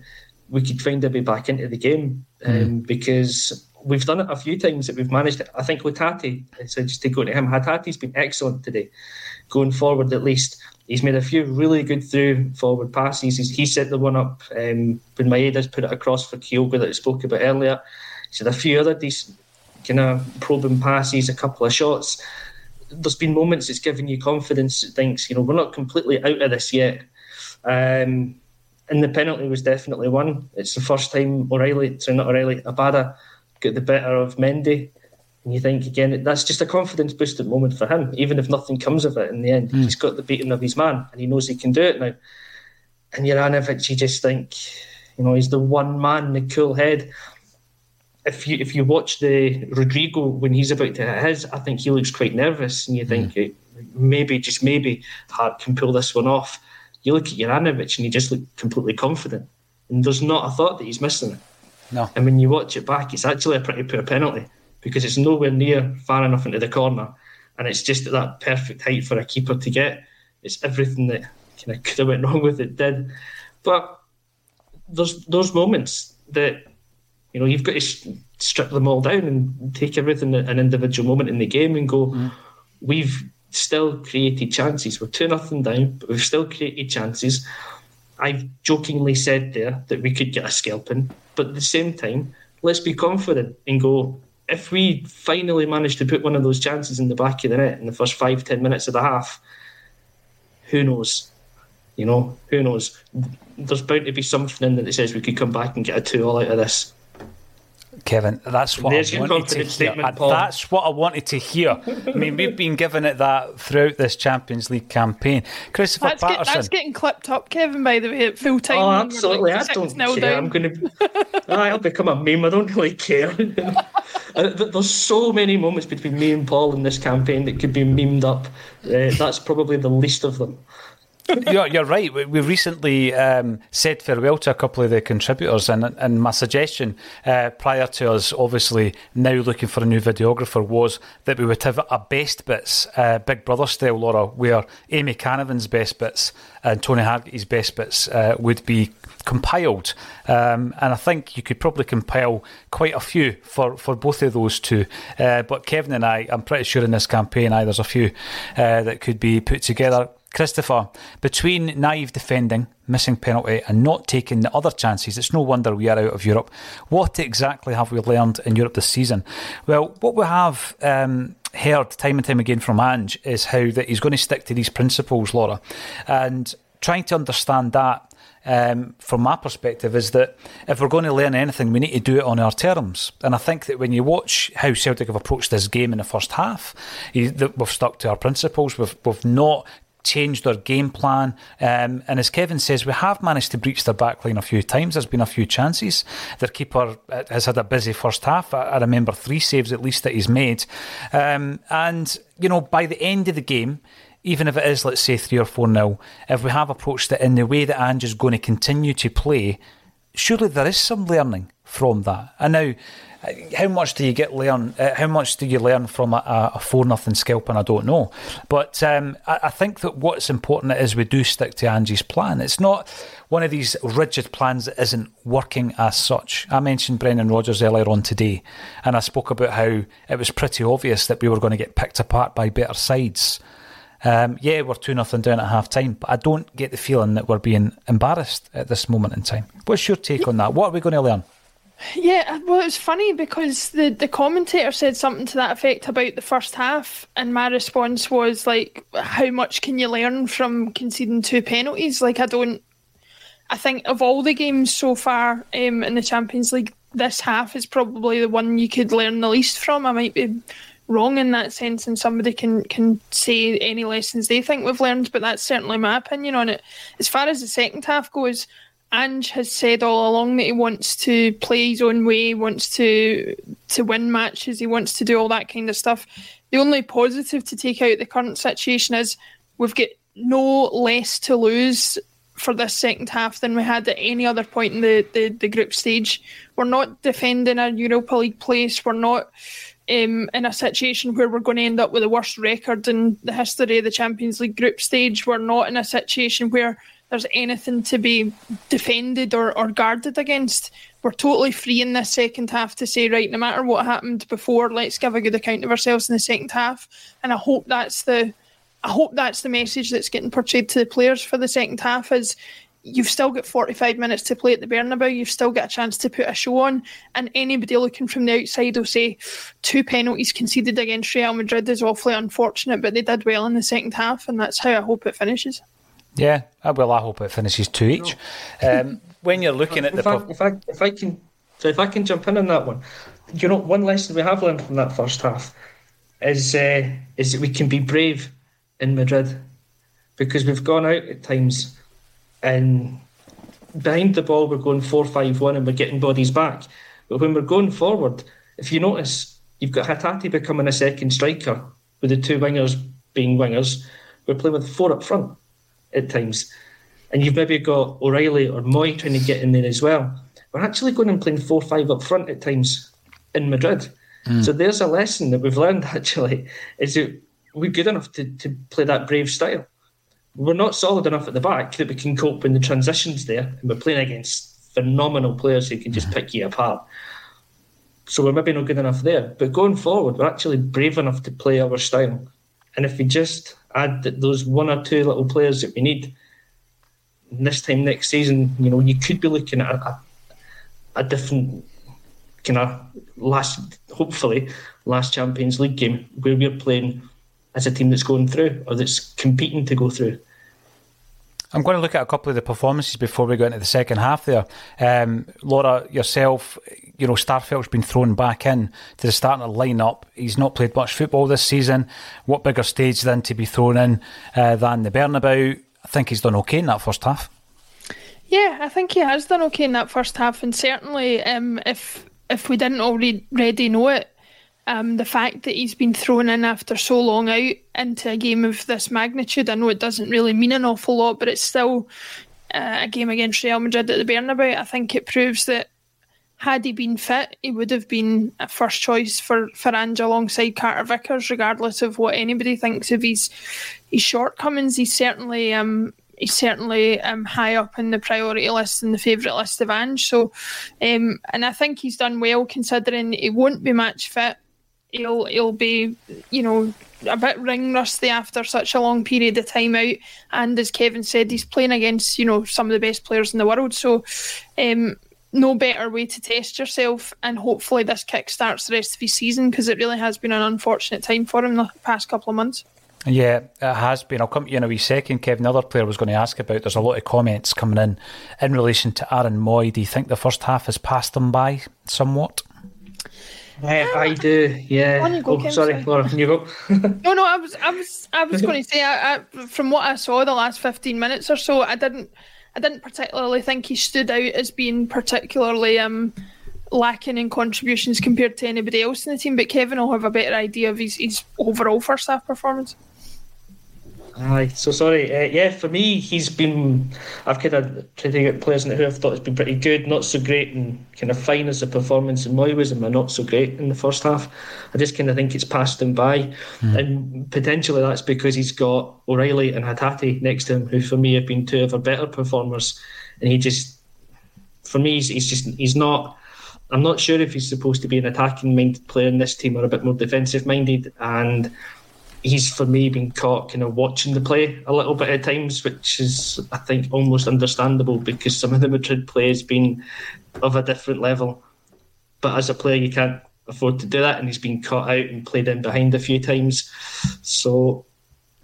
we could find a way back into the game um, mm. because we've done it a few times that we've managed. It. I think with Hatate, so just to go to him, Hatate's been excellent today, going forward at least. He's made a few really good through forward passes. He's, he set the one up um, when Maeda's put it across for Kyogo that I spoke about earlier. He's had a few other decent kind of probing passes, a couple of shots. There's been moments it's given you confidence. It thinks, you know, we're not completely out of this yet. Um, and the penalty was definitely one. It's the first time O'Riley, sorry, not O'Riley, Abada got the better of Mendy. And you think again, that's just a confidence boosted moment for him, even if nothing comes of it in the end. Mm. He's got the beating of his man and he knows he can do it now. And Juranovic, you just think, you know, he's the one man, the cool head. If you if you watch the Rodrygo when he's about to hit his, I think he looks quite nervous, and you think mm. maybe just maybe Hart can pull this one off. You look at Juranovic and he just looked completely confident, and there's not a thought that he's missing it.
No.
And when you watch it back, it's actually a pretty poor penalty because it's nowhere near far enough into the corner, and it's just at that perfect height for a keeper to get. It's everything that kind of could have went wrong with it did, but there's those moments that you know you've got to strip them all down and take everything at an individual moment in the game and go. Mm. We've still created chances. We're two nothing down, but we've still created chances. I've jokingly said there that we could get a scalping, but at the same time, let's be confident and go if we finally manage to put one of those chances in the back of the net in the first five, ten minutes of the half, who knows? You know, who knows? There's bound to be something in there that says we could come back and get a two all out of this.
Kevin, that's what I wanted to hear. That's what I wanted to hear. I mean, we've been giving it that throughout this Champions League campaign. Christopher
that's
Patterson.
Get, that's getting clipped up, Kevin, by the way, at full time.
Oh, absolutely. Like I don't care. Down. I'm going to. I'll become a meme. I don't really care. Uh, there's so many moments between me and Paul in this campaign that could be memed up. Uh, that's probably the least of them.
You're, you're, right. We, we recently um, said farewell to a couple of the contributors, and, and my suggestion uh, prior to us obviously now looking for a new videographer was that we would have a best bits, uh, Big Brother style, Laura, where Amy Canavan's best bits and Tony Hargitay's best bits uh, would be compiled. Um, and I think you could probably compile quite a few for, for both of those two. Uh, but Kevin and I, I'm pretty sure in this campaign, I, there's a few uh, that could be put together. Christopher, between naive defending, missing penalty, and not taking the other chances, it's no wonder we are out of Europe. What exactly have we learned in Europe this season? Well, what we have um, heard time and time again from Ange is how that he's going to stick to these principles, Laura, and trying to understand that. Um, from my perspective, is that if we're going to learn anything, we need to do it on our terms. And I think that when you watch how Celtic have approached this game in the first half, we've stuck to our principles. We've, we've not changed their game plan. Um, and as Kevin says, we have managed to breach their backline a few times. There's been a few chances. Their keeper uh, has had a busy first half. I, I remember three saves at least that he's made. Um, and, you know, by the end of the game, even if it is, let's say, three or four nil, if we have approached it in the way that Ange is going to continue to play, surely there is some learning from that. And now, how much do you get learn? Uh, how much do you learn from a, a four nothing scalping? I don't know, but um, I, I, think that what's important is we do stick to Angie's plan. It's not one of these rigid plans that isn't working as such. I mentioned Brendan Rodgers earlier on today, and I spoke about how it was pretty obvious that we were going to get picked apart by better sides. Um, yeah, we're 2 nothing down at half time, but I don't get the feeling that we're being embarrassed at this moment in time. What's your take on that? What are we going to learn?
Yeah, well, it was funny because the, the commentator said something to that effect about the first half, and my response was like, "How much can you learn from conceding two penalties?" Like, I don't. I think of all the games so far um, in the Champions League, this half is probably the one you could learn the least from. I might be wrong in that sense, and somebody can can say any lessons they think we've learned, but that's certainly my opinion on it. As far as the second half goes, Ange has said all along that he wants to play his own way, wants to to win matches, he wants to do all that kind of stuff. The only positive to take out the current situation is we've got no less to lose for this second half than we had at any other point in the, the, the group stage. We're not defending a Europa League place. We're not um, in a situation where we're going to end up with the worst record in the history of the Champions League group stage. We're not in a situation where there's anything to be defended or, or guarded against. We're totally free in this second half to say, right, no matter what happened before, let's give a good account of ourselves in the second half. And I hope that's the I hope that's the message that's getting portrayed to the players for the second half is you've still got 45 minutes to play at the Bernabeu. You've still got a chance to put a show on. And anybody looking from the outside will say two penalties conceded against Real Madrid is awfully unfortunate, but they did well in the second half, and that's how I hope it finishes.
Yeah, well, I hope it finishes two each. Um, when you're looking at
the,
if I,
if I, if I can, so if I can jump in on that one, you know, one lesson we have learned from that first half is uh, is that we can be brave in Madrid because we've gone out at times and behind the ball we're going four five one and we're getting bodies back, but when we're going forward, if you notice, you've got Hatate becoming a second striker with the two wingers being wingers. We're playing with four up front at times. And you've maybe got O'Riley or Mooy trying to get in there as well. We're actually going and playing 4 5 up front at times in Madrid. Mm. So there's a lesson that we've learned actually is that we're good enough to, to play that brave style. We're not solid enough at the back that we can cope when the transition's there and we're playing against phenomenal players who can just hmm. pick you apart. So we're maybe not good enough there. But going forward, we're actually brave enough to play our style. And if we just add those one or two little players that we need this time next season, you know, you could be looking at a, a different kind of last, hopefully, last Champions League game where we're playing as a team that's going through or that's competing to go through.
I'm going to look at a couple of the performances before we go into the second half there. Um, Laura, yourself, you know, Starfelt's been thrown back in to the starting lineup. He's not played much football this season. What bigger stage then to be thrown in uh, than the Bernabeu? I think he's done okay in that first half.
Yeah, I think he has done okay in that first half, and certainly um, if if we didn't already know it, Um, the fact that he's been thrown in after so long out into a game of this magnitude, I know it doesn't really mean an awful lot, but it's still uh, a game against Real Madrid at the Bernabeu. I think it proves that had he been fit, he would have been a first choice for, for Ange alongside Carter Vickers, regardless of what anybody thinks of his his shortcomings. He's certainly um, he's certainly um, high up in the priority list and the favourite list of Ange. So, um, and I think he's done well considering he won't be match fit. He'll he'll be you know a bit ring rusty after such a long period of time out. And as Kevin said, he's playing against you know some of the best players in the world. So, um, no better way to test yourself. And hopefully, this kick starts the rest of his season because it really has been an unfortunate time for him the past couple of months.
Yeah, it has been. I'll come to you in a wee second, Kevin. Another player was going to ask about, there's a lot of comments coming in in relation to Aaron Mooy. Do you think the first half has passed him by somewhat?
Uh, I do, yeah.
Go,
oh,
Kim,
sorry. Laura, you go.
no, no, I was, I was, I was going to say, I, I, from what I saw the last fifteen minutes or so, I didn't, I didn't particularly think he stood out as being particularly um, lacking in contributions compared to anybody else in the team. But Kevin will have a better idea of his, his overall first half performance.
Aye, so sorry. Uh, yeah, for me, he's been. I've kind of tried to get players in who I've thought has been pretty good, not so great, and kind of fine as a performance in Mooy was, and not so great in the first half. I just kind of think it's passed him by, mm. and potentially that's because he's got O'Riley and Hatate next to him, who for me have been two of our better performers, and he just, for me, he's, he's just he's not. I'm not sure if he's supposed to be an attacking minded player in this team or a bit more defensive minded, and he's for me been caught kind of watching the play a little bit at times, which is I think almost understandable because some of the Madrid play has been of a different level. But as a player, you can't afford to do that, and he's been caught out and played in behind a few times. So,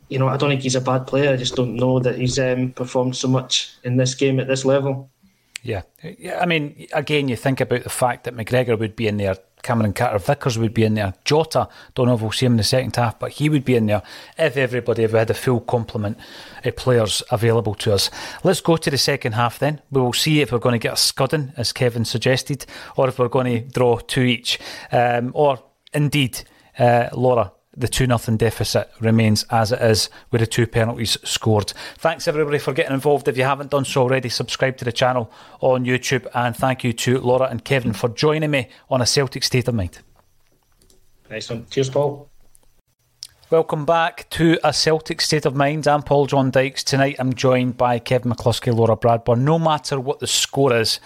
you know, I don't think he's a bad player. I just don't know that he's um, performed so much in this game at this level.
Yeah, yeah. I mean, again, you think about the fact that McGregor would be in there Cameron Carter Vickers would be in there. Jota, don't know if we'll see him in the second half, but he would be in there if everybody we had a full complement of players available to us. Let's go to the second half then. We will see if we're going to get a scudding, as Kevin suggested, or if we're going to draw two each. Um, or indeed, uh, Laura, the 2 0 deficit remains as it is with the two penalties scored. Thanks everybody for getting involved. If you haven't done so already, subscribe to the channel on YouTube. And thank you to Laura and Kevin for joining me on a Celtic State of Mind.
Nice one. Cheers, Paul.
Welcome back to a Celtic State of Mind. I'm Paul John Dykes. Tonight I'm joined by Kevin McCluskie, Laura Bradburn. No matter what the score is,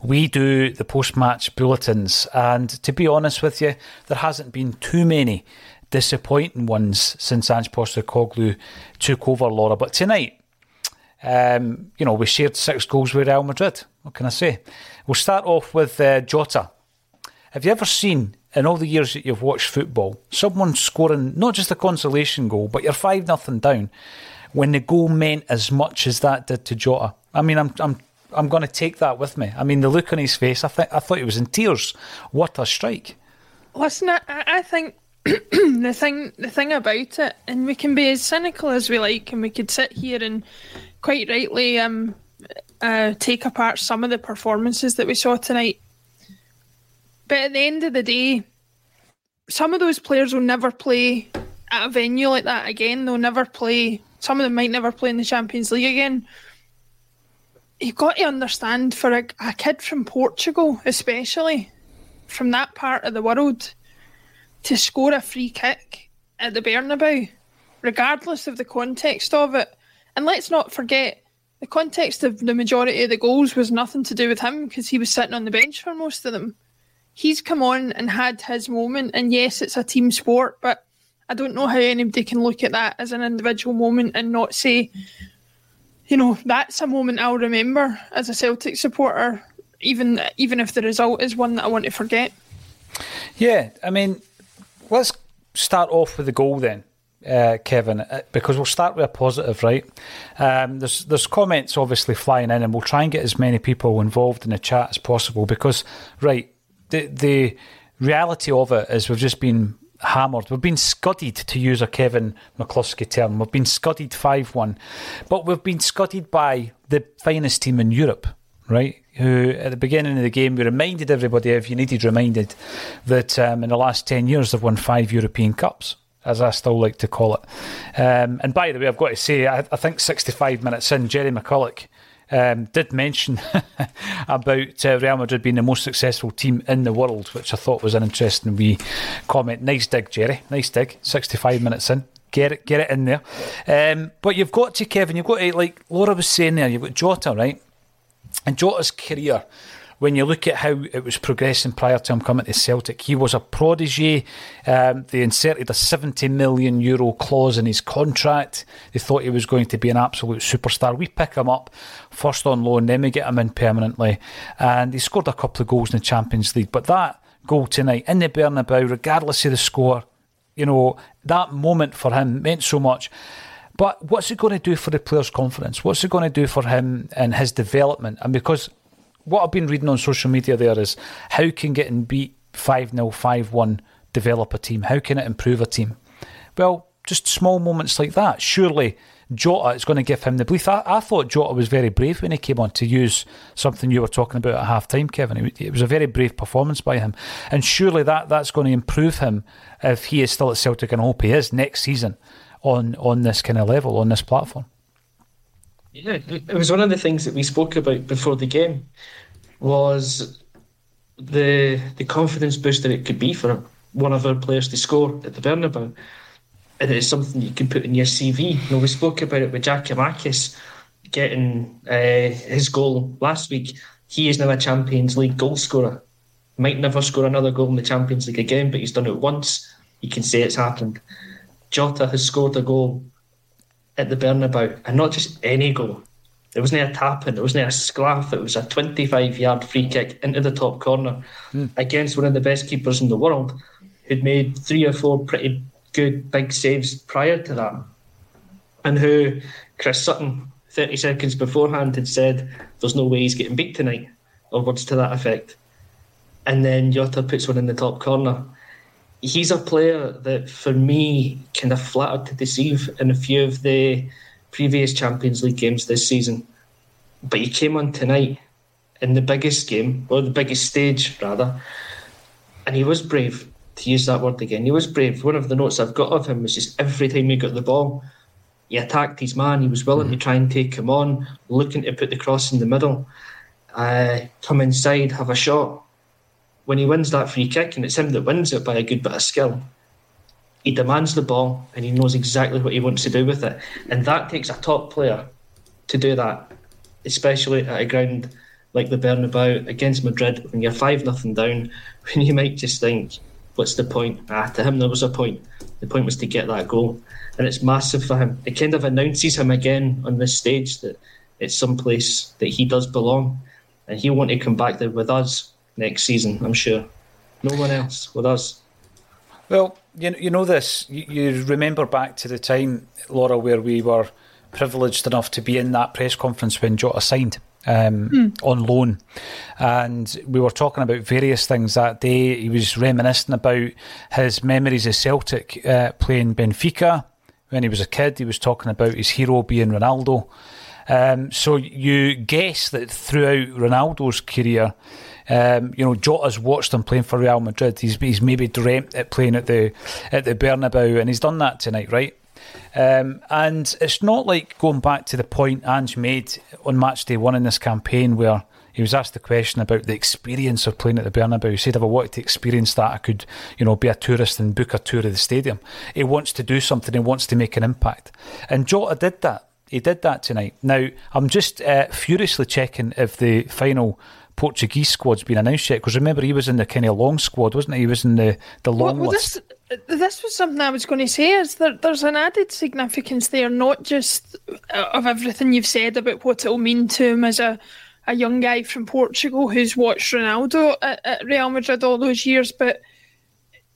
we do the post match bulletins. And to be honest with you, there hasn't been too many disappointing ones since Ange Postecoglou took over, Laura. But tonight, um, you know, we shared six goals with Real Madrid. What can I say? We'll start off with uh, Jota. Have you ever seen, in all the years that you've watched football, someone scoring not just a consolation goal, but you're 5 nothing down when the goal meant as much as that did to Jota? I mean, I'm, I'm, I'm going to take that with me. I mean, the look on his face, I, th- I thought he was in tears. What a strike.
Listen, I, I think the thing the thing about it, and we can be as cynical as we like, and we could sit here and quite rightly um, uh, take apart some of the performances that we saw tonight. But at the end of the day, some of those players will never play at a venue like that again. They'll never play. Some of them might never play in the Champions League again. You've got to understand for a, a kid from Portugal, especially from that part of the world, to score a free kick at the Bernabeu, regardless of the context of it. And let's not forget, the context of the majority of the goals was nothing to do with him because he was sitting on the bench for most of them. He's come on and had his moment, and yes, it's a team sport, but I don't know how anybody can look at that as an individual moment and not say, you know, that's a moment I'll remember as a Celtic supporter, even even if the result is one that I want to forget.
Yeah, I mean, let's start off with the goal then. Uh, Kevin, uh, because we'll start with a positive, right? Um, there's there's comments obviously flying in, and we'll try and get as many people involved in the chat as possible. Because, right, the the reality of it is we've just been hammered. We've been scudded, to use a Kevin McCluskie term. We've been scudded five one, but we've been scudded by the finest team in Europe. Right? Who at the beginning of the game we reminded everybody if you needed reminded that um, in the last ten years they've won five European Cups as I still like to call it. Um, and by the way, I've got to say, I, I think 65 minutes in, Jerry McCulloch um, did mention about uh, Real Madrid being the most successful team in the world, which I thought was an interesting wee comment. Nice dig, Jerry. Nice dig. 65 minutes in. Get it, get it in there. Um, but you've got to, Kevin, you've got to, like Laura was saying there, you've got Jota, right? And Jota's career when you look at how it was progressing prior to him coming to Celtic, he was a prodigy. Um, they inserted a 70 million euro clause in his contract. They thought he was going to be an absolute superstar. We pick him up first on loan, then we get him in permanently. And he scored a couple of goals in the Champions League. But that goal tonight in the Bernabeu, regardless of the score, you know, that moment for him meant so much. But what's it going to do for the player's confidence? What's it going to do for him and his development? And because what I've been reading on social media there is how can getting beat 5 0, 5 1 develop a team? How can it improve a team? Well, just small moments like that. Surely Jota is going to give him the belief. I, I, thought Jota was very brave when he came on to use something you were talking about at half time, Kevin. It, was a very brave performance by him. And surely that, that's going to improve him if he is still at Celtic, and I hope he is next season on, on this kind of level, on this platform.
Yeah, it was one of the things that we spoke about before the game was the the confidence booster it could be for one of our players to score at the Bernabeu. And it's something you can put in your CV. You know, we spoke about it with Giakoumakis getting uh, his goal last week. He is now a Champions League goal scorer. Might never score another goal in the Champions League again, but he's done it once. You can say it's happened. Jota has scored a goal at the Bernabeu, and not just any goal. There wasn't a tap in, there wasn't a sclaff. It was a 25 yard free kick into the top corner mm. against one of the best keepers in the world who'd made three or four pretty good big saves prior to that. And who Chris Sutton, 30 seconds beforehand, had said, There's no way he's getting beat tonight, or words to that effect. And then Jota puts one in the top corner. He's a player that, for me, kind of flattered to deceive in a few of the previous Champions League games this season. But he came on tonight in the biggest game, or the biggest stage rather, and he was brave to use that word again. He was brave. One of the notes I've got of him was just every time he got the ball, he attacked his man. He was willing mm-hmm. to try and take him on, looking to put the cross in the middle, uh, come inside, have a shot. When he wins that free kick, and it's him that wins it by a good bit of skill, he demands the ball and he knows exactly what he wants to do with it. And that takes a top player to do that, especially at a ground like the Bernabeu against Madrid when you're 5 nothing down, when you might just think, what's the point? Ah, to him, there was a point. The point was to get that goal. And it's massive for him. It kind of announces him again on this stage that it's some place that he does belong. And he'll want to come back there with us next season, I'm sure. No one else, with us.
Well, you, you know this. You, you remember back to the time, Laura, where we were privileged enough to be in that press conference when Jota signed um, mm. on loan. And we were talking about various things that day. He was reminiscing about his memories of Celtic uh, playing Benfica when he was a kid. He was talking about his hero being Ronaldo. Um, so you guess that throughout Ronaldo's career, um, you know, Jota's watched him playing for Real Madrid. He's, he's maybe dreamt at playing at the at the Bernabeu, and he's done that tonight, right? Um, and it's not like going back to the point Ange made on match day one in this campaign where he was asked the question about the experience of playing at the Bernabeu. He said, if I wanted to experience that, I could, you know, be a tourist and book a tour of the stadium. He wants to do something. He wants to make an impact. And Jota did that. He did that tonight. Now, I'm just uh, furiously checking if the final Portuguese squad's been announced yet? Because remember, he was in the kind of long squad, wasn't he? He was in the, the long well, well, list.
This, this was something I was going to say. Is that there's an added significance there, not just uh, of everything you've said about what it'll mean to him as a, a young guy from Portugal who's watched Ronaldo at, at Real Madrid all those years, but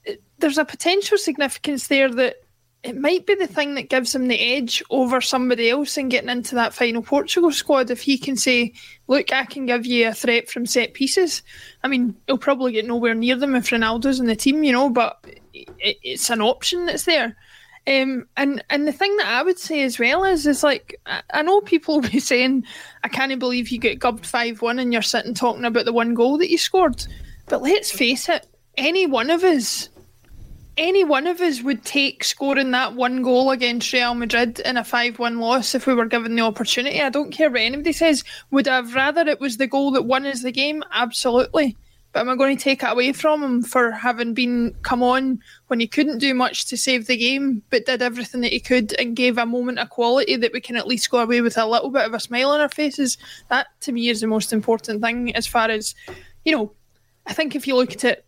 uh, there's a potential significance there that it might be the thing that gives him the edge over somebody else in getting into that final Portugal squad. If he can say, "Look, I can give you a threat from set pieces," I mean, he'll probably get nowhere near them if Ronaldo's in the team, you know. But it's an option that's there. Um, and and the thing that I would say as well is is like I, know people will be saying I can't believe you get gubbed five one and you're sitting talking about the one goal that you scored, but let's face it, any one of us, any one of us would take scoring that one goal against Real Madrid in a five one loss if we were given the opportunity. I don't care what anybody says. Would I have rather it was the goal that won us the game? Absolutely. But am I going to take it away from him for having been come on when he couldn't do much to save the game, but did everything that he could and gave a moment of quality that we can at least go away with a little bit of a smile on our faces? That to me is the most important thing. As far as you know, I think if you look at it,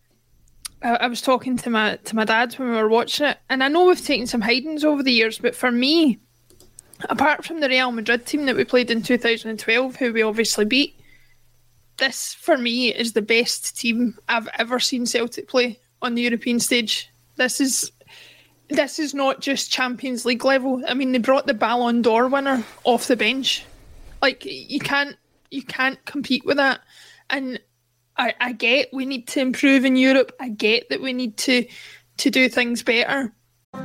I, was talking to my to my dad when we were watching it, and I know we've taken some hidings over the years, but for me, apart from the Real Madrid team that we played in 2012, who we obviously beat this for me is the best team I've ever seen Celtic play on the European stage. This is this is not just Champions League level. I mean, they brought the Ballon d'Or winner off the bench. Like you can't you can't compete with that. And I, I get we need to improve in Europe. I get that we need to to do things better.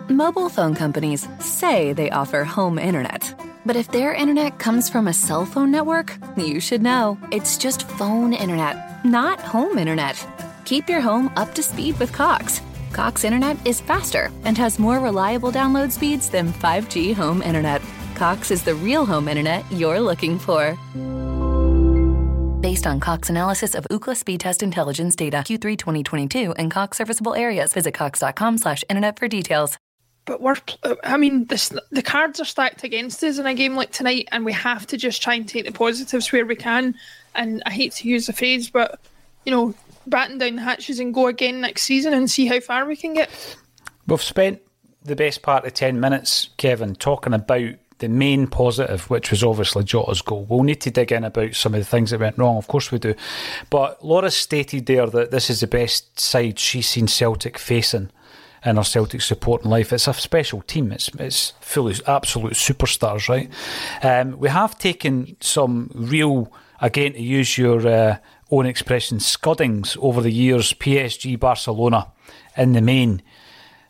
Mobile phone companies say they offer home internet. But if their internet comes from a cell phone network, you should know. It's just phone internet, not home internet. Keep your home up to speed with Cox. Cox internet is faster and has more reliable download speeds than 5G home internet. Cox is the real home internet you're looking for. Based on Cox analysis of Ookla speed test intelligence data Q3 2022 and Cox serviceable areas, visit cox.com slash internet for details.
But we're, I mean, this, the cards are stacked against us in a game like tonight, and we have to just try and take the positives where we can. And I hate to use the phrase, but you know, batten down the hatches and go again next season and see how far we can get.
We've spent the best part of 10 minutes, Kevin, talking about the main positive, which was obviously Jota's goal. We'll need to dig in about some of the things that went wrong, of course we do. But Laura stated there that this is the best side she's seen Celtic facing in her Celtic supporting life. It's a special team. It's it's full of absolute superstars, right? Um, we have taken some real, again, to use your uh, own expression, scuddings over the years. PSG, Barcelona, in the main,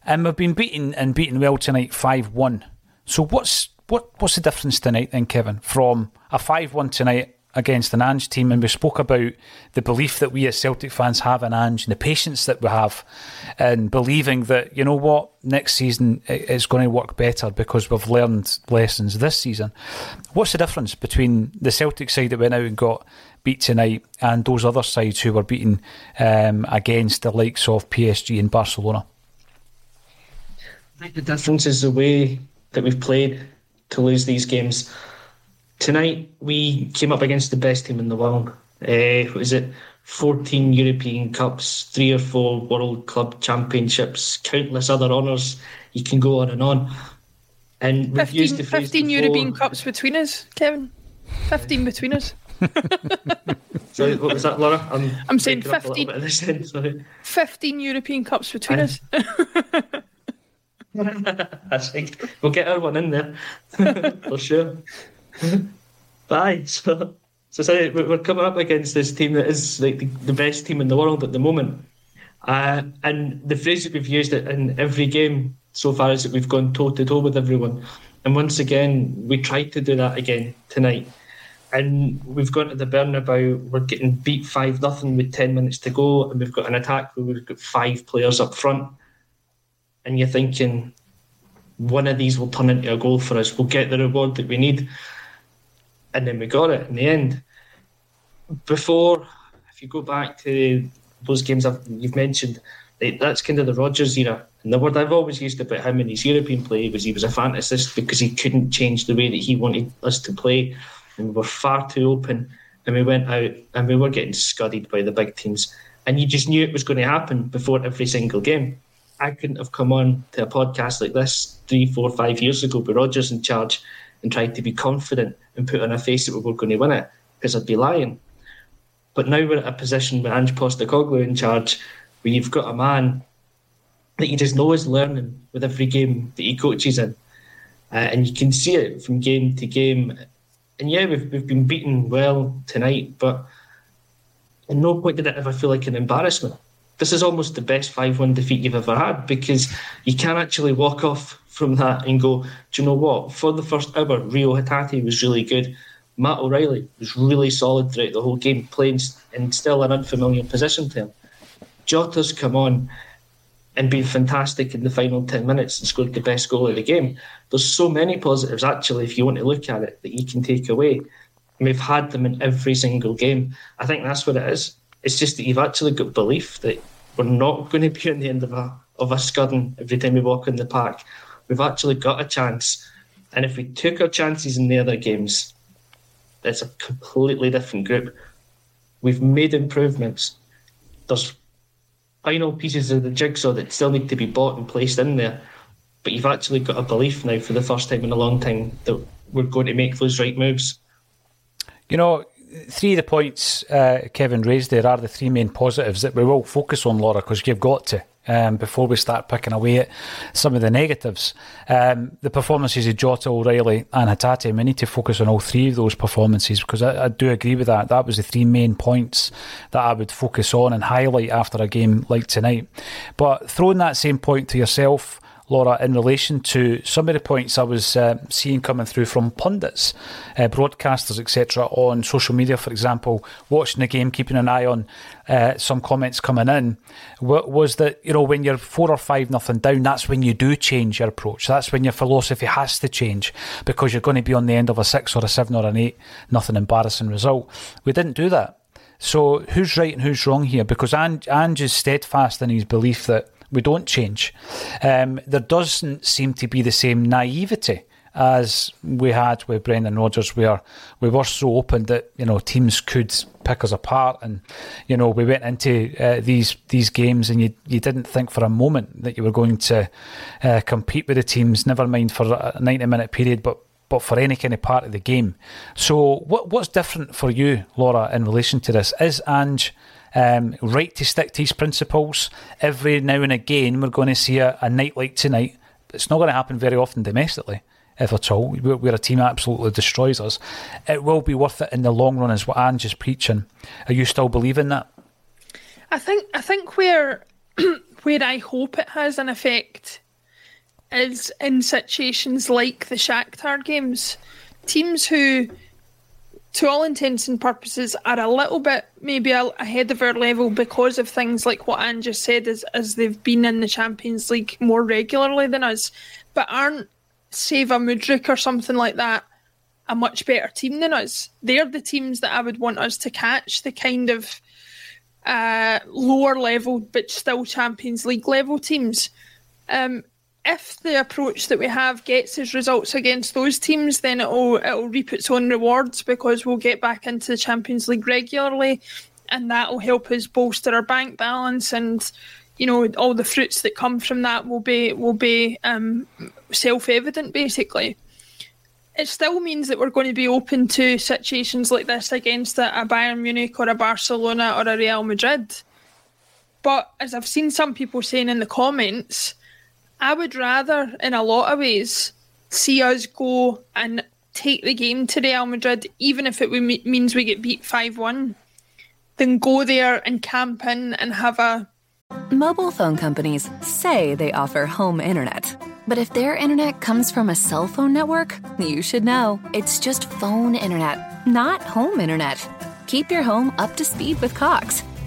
and we've been beaten and beaten well tonight, five one. So what's what what's the difference tonight then, Kevin, from a five one tonight against an Ange team, and we spoke about the belief that we as Celtic fans have in Ange and the patience that we have, and believing that you know what next season it's going to work better because we've learned lessons this season. What's the difference between the Celtic side that went out and got beat tonight and those other sides who were beaten um, against the likes of PSG and Barcelona?
I think the difference is the way that we've played to lose these games. Tonight we came up against the best team in the world. Uh, was it 14 European Cups, three or four World Club Championships, countless other honours. You can go on and on. And
15, 15 European Cups between us, Kevin. 15 between us.
sorry, what was that, Laura?
I'm, I'm saying 15, end, 15 European Cups between us.
I think we'll get our one in there for sure. Bye. So, so sorry, we're coming up against this team that is like the, the best team in the world at the moment. Uh, and the phrase that we've used in every game so far is that we've gone toe to toe with everyone. And once again, we tried to do that again tonight. And we've gone to the Bernabeu, we're getting beat 5 nothing with 10 minutes to go, and we've got an attack where we've got five players up front. And you're thinking, one of these will turn into a goal for us. We'll get the reward that we need and then we got it in the end. Before, if you go back to those games I've, you've mentioned, that's kind of the Rodgers era. And the word I've always used about him in his European play was he was a fantasist because he couldn't change the way that he wanted us to play. And we were far too open. And we went out and we were getting scudded by the big teams. And you just knew it was going to happen before every single game. I couldn't have come on to a podcast like this three, four, five years ago with Rodgers in charge and tried to be confident and put on a face that we were going to win it because I'd be lying. But now we're at a position with Ange Postecoglou in charge where you've got a man that you just know is learning with every game that he coaches in. Uh, and you can see it from game to game. And yeah, we've, we've been beaten well tonight, but at no point did it ever feel like an embarrassment this is almost the best 5 1 defeat you've ever had because you can actually walk off from that and go, do you know what? For the first hour, Rio Hatate was really good. Matt O'Riley was really solid throughout the whole game, playing in still an unfamiliar position to him. Jota's come on and been fantastic in the final 10 minutes and scored the best goal of the game. There's so many positives, actually, if you want to look at it, that you can take away. And we've had them in every single game. I think that's what it is. It's just that you've actually got belief that we're not going to be on the end of a, of a scudding every time we walk in the park. We've actually got a chance. And if we took our chances in the other games, it's a completely different group. We've made improvements. There's final pieces of the jigsaw that still need to be bought and placed in there. But you've actually got a belief now for the first time in a long time that we're going to make those right moves.
You know, three of the points uh, Kevin raised there are the three main positives that we will focus on, Laura, because you've got to. Um, before we start picking away at some of the negatives. Um, the performances of Jota, O'Riley, and Hatate, we need to focus on all three of those performances because I, I, do agree with that. That was the three main points that I would focus on and highlight after a game like tonight. But throwing that same point to yourself, Laura, in relation to some of the points I was uh, seeing coming through from pundits, uh, broadcasters, etc., on social media, for example, watching the game, keeping an eye on uh, some comments coming in, was that you know when you're four or five nothing down, that's when you do change your approach. That's when your philosophy has to change because you're going to be on the end of a six or a seven or an eight nothing embarrassing result. We didn't do that. So who's right and who's wrong here? Because Ange, Ange is steadfast in his belief that we don't change. Um, there doesn't seem to be the same naivety as we had with Brendan Rodgers, where we were so open that you know teams could pick us apart, and you know we went into uh, these these games, and you you didn't think for a moment that you were going to uh, compete with the teams. Never mind for a ninety minute period, but but for any kind of part of the game. So what what's different for you, Laura, in relation to this? Is Ange um, right to stick to his principles. Every now and again, we're going to see a, a night like tonight. It's not going to happen very often domestically, if at all. We're, we're a team absolutely destroys us. It will be worth it in the long run, is what Ange is preaching. Are you still believing that?
I think I think where where I hope it has an effect is in situations like the Shakhtar games. Teams who to all intents and purposes, are a little bit maybe ahead of our level because of things like what Anne just said, as, as they've been in the Champions League more regularly than us, but aren't, save a Mudryk or something like that, a much better team than us. They're the teams that I would want us to catch, the kind of uh, lower level but still Champions League level teams. Um, if the approach that we have gets us results against those teams, then it'll it'll reap its own rewards because we'll get back into the Champions League regularly, and that will help us bolster our bank balance and. You know, all the fruits that come from that will be will be um, self evident. Basically, it still means that we're going to be open to situations like this against a Bayern Munich or a Barcelona or a Real Madrid. But as I've seen some people saying in the comments, I would rather, in a lot of ways, see us go and take the game to Real Madrid, even if it means we get beat 5 1, than go there and camp in and have a.
Mobile phone companies say they offer home internet. But if their internet comes from a cell phone network, you should know it's just phone internet, not home internet. Keep your home up to speed with Cox.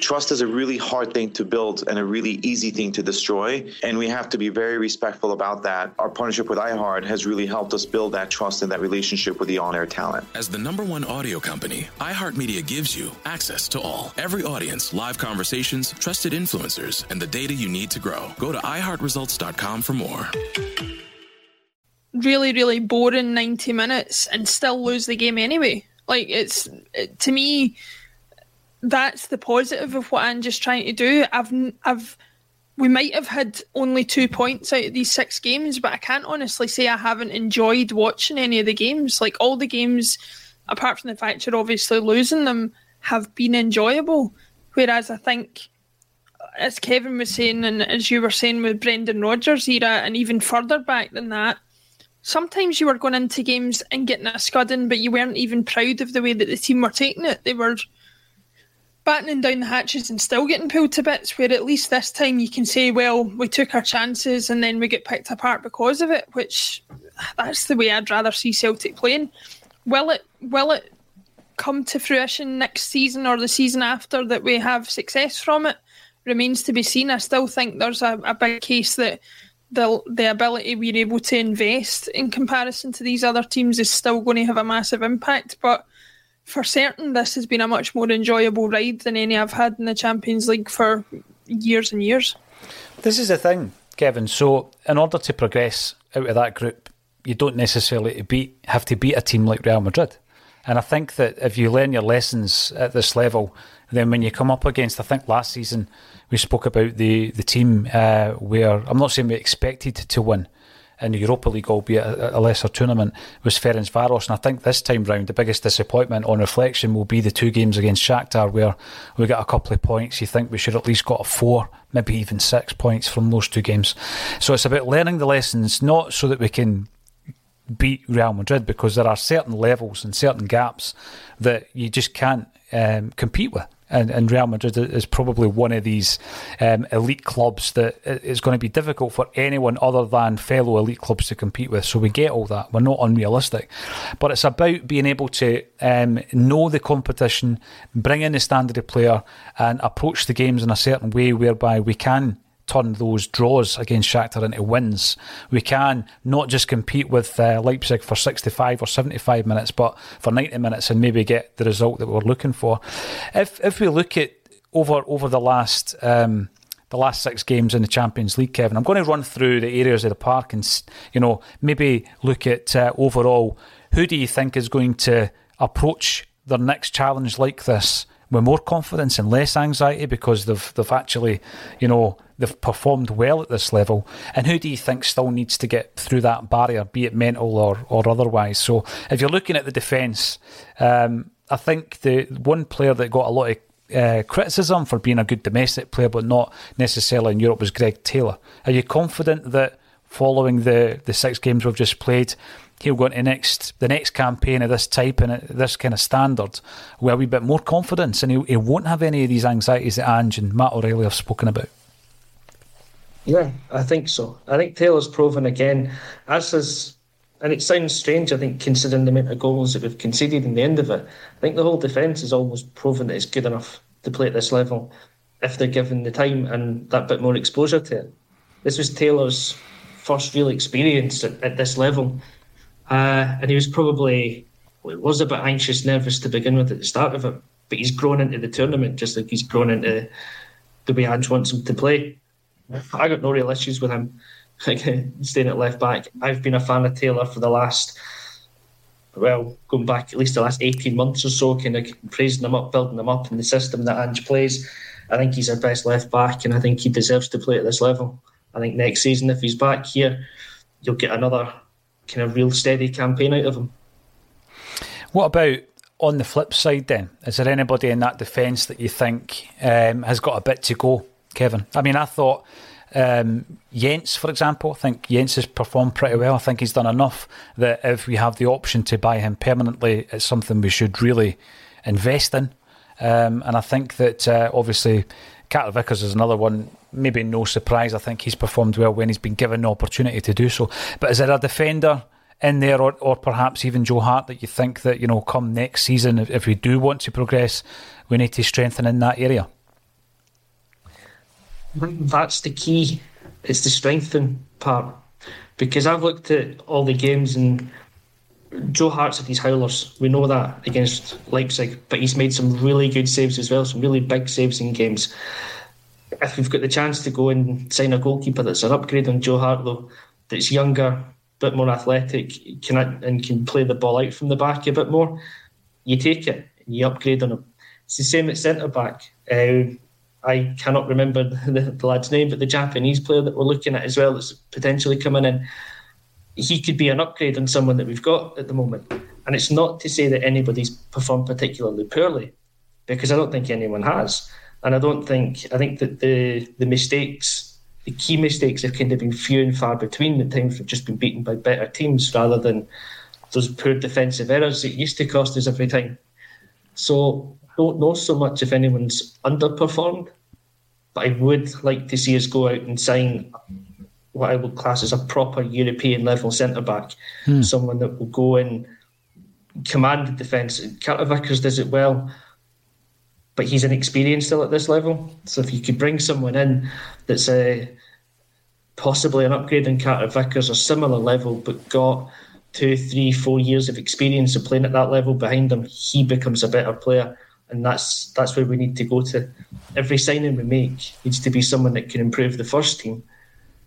Trust is a really hard thing to build and a really easy thing to destroy. And we have to be very respectful about that. Our partnership with iHeart has really helped us build that trust and that relationship with the on air talent.
As the number one audio company, iHeartMedia gives you access to all. Every audience, live conversations, trusted influencers, and the data you need to grow. Go to iHeartResults.com for more.
Really, really boring 90 minutes and still lose the game anyway. Like, it's, it, to me, that's the positive of what I'm just trying to do. I've I've we might have had only two points out of these six games, but I can't honestly say I haven't enjoyed watching any of the games. Like all the games, apart from the fact you're obviously losing them, have been enjoyable. Whereas I think, as Kevin was saying, and as you were saying with Brendan Rodgers' era, and even further back than that, sometimes you were going into games and getting a scudding, but you weren't even proud of the way that the team were taking it. They were battening down the hatches and still getting pulled to bits. Where at least this time you can say, well, we took our chances and then we get picked apart because of it. Which that's the way I'd rather see Celtic playing. Will it? Will it come to fruition next season or the season after that we have success from it? Remains to be seen. I still think there's a, a big case that the the ability we're able to invest in comparison to these other teams is still going to have a massive impact. But for certain, this has been a much more enjoyable ride than any I've had in the Champions League for years and years.
This is the thing, Kevin. So, in order to progress out of that group, you don't necessarily beat have to beat a team like Real Madrid. And I think that if you learn your lessons at this level, then when you come up against, I think last season we spoke about the the team uh, where I'm not saying we expected to win, in the Europa League, albeit a, a lesser tournament, was Ferencvaros. And I think this time round, the biggest disappointment on reflection will be the two games against Shakhtar, where we got a couple of points. You think we should at least got a four, maybe even six points from those two games. So it's about learning the lessons, not so that we can beat Real Madrid, because there are certain levels and certain gaps that you just can't um, compete with and, and Real Madrid is probably one of these um, elite clubs that is going to be difficult for anyone other than fellow elite clubs to compete with. So we get all that. We're not unrealistic. But it's about being able to um, know the competition, bring in the standard of player, and approach the games in a certain way whereby we can turn those draws against Shakhtar into wins. We can not just compete with uh, Leipzig for 65 or 75 minutes, but for 90 minutes and maybe get the result that we're looking for. If if we look at over over the last um, the last six games in the Champions League, Kevin, I'm going to run through the areas of the park and you know maybe look at uh, overall who do you think is going to approach their next challenge like this with more confidence and less anxiety because they've they've actually you know they've performed well at this level, and who do you think still needs to get through that barrier, be it mental or, or otherwise? So, if you're looking at the defence, um, I think the one player that got a lot of uh, criticism for being a good domestic player, but not necessarily in Europe, was Greg Taylor. Are you confident that following the, the six games we've just played, he'll go into next the next campaign of this type and this kind of standard with a wee bit more confidence, and he, he won't have any of these anxieties that Ange and Matt O'Riley have spoken about?
Yeah, I think so. I think Taylor's proven again, as has, and it sounds strange, I think, considering the amount of goals that we've conceded in the end of it. I think the whole defence has almost proven that it's good enough to play at this level if they're given the time and that bit more exposure to it. This was Taylor's first real experience at, at this level. Uh, and he was probably well, was a bit anxious, nervous to begin with at the start of it. But he's grown into the tournament just like he's grown into the way Ange wants him to play. I got no real issues with him staying at left back. I've been a fan of Taylor for the last, well, going back at least the last 18 months or so, kind of praising him up, building him up in the system that Ange plays. I think he's our best left back, and I think he deserves to play at this level. I think next season, if he's back here, you'll get another kind of real steady campaign out of him.
What about on the flip side then? Is there anybody in that defence that you think um, has got a bit to go Kevin. I mean, I thought um, Jenz, for example, I think Jenz has performed pretty well. I think he's done enough that if we have the option to buy him permanently, it's something we should really invest in. Um, and I think that uh, obviously Carter Vickers is another one. Maybe no surprise. I think he's performed well when he's been given the opportunity to do so. But is there a defender in there, or, or perhaps even Joe Hart, that you think that you know come next season, if, if we do want to progress, we need to strengthen in that area?
that's the key. It's the strengthening part. Because I've looked at all the games and Joe Hart's had these howlers. We know that against Leipzig, but he's made some really good saves as well, some really big saves in games. If we've got the chance to go and sign a goalkeeper that's an upgrade on Joe Hart, though, that's younger, bit more athletic, can and can play the ball out from the back a bit more, you take it and you upgrade on him. It's the same at centre back. Uh, I cannot remember the, the, lad's name, but the Japanese player that we're looking at as well that's potentially coming in, he could be an upgrade on someone that we've got at the moment. And it's not to say that anybody's performed particularly poorly, because I don't think anyone has. And I don't think I think that the the mistakes, the key mistakes, have kind of been few and far between. The times we've just been beaten by better teams rather than those poor defensive errors that used to cost us every time. So don't know so much if anyone's underperformed, but I would like to see us go out and sign what I would class as a proper European level centre back, hmm. someone that will go and command the defence. Carter Vickers does it well, but he's inexperienced still at this level. So if you could bring someone in that's a possibly an upgrade in Carter Vickers or similar level, but got two, three, four years of experience of playing at that level behind him, he becomes a better player. And that's that's where we need to go to. Every signing we make needs to be someone that can improve the first team.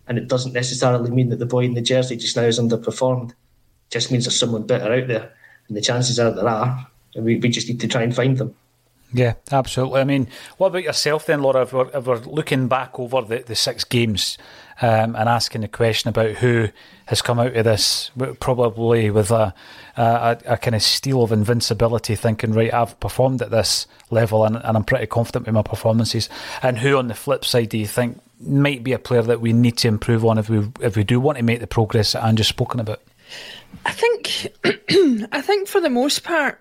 And it doesn't necessarily mean that the boy in the jersey just now is underperformed. It just means there's someone better out there. And the chances are there are. And we, we just need to try and find them.
Yeah, absolutely. I mean, what about yourself then, Laura? If we're, if we're looking back over the, the six games um, and asking the question about who has come out of this probably with a, a, a kind of steel of invincibility, thinking, right, I've performed at this level and, and I'm pretty confident with my performances. And who, on the flip side, do you think might be a player that we need to improve on if we if we do want to make the progress that Andrew's spoken about?
I think, I think for the most part,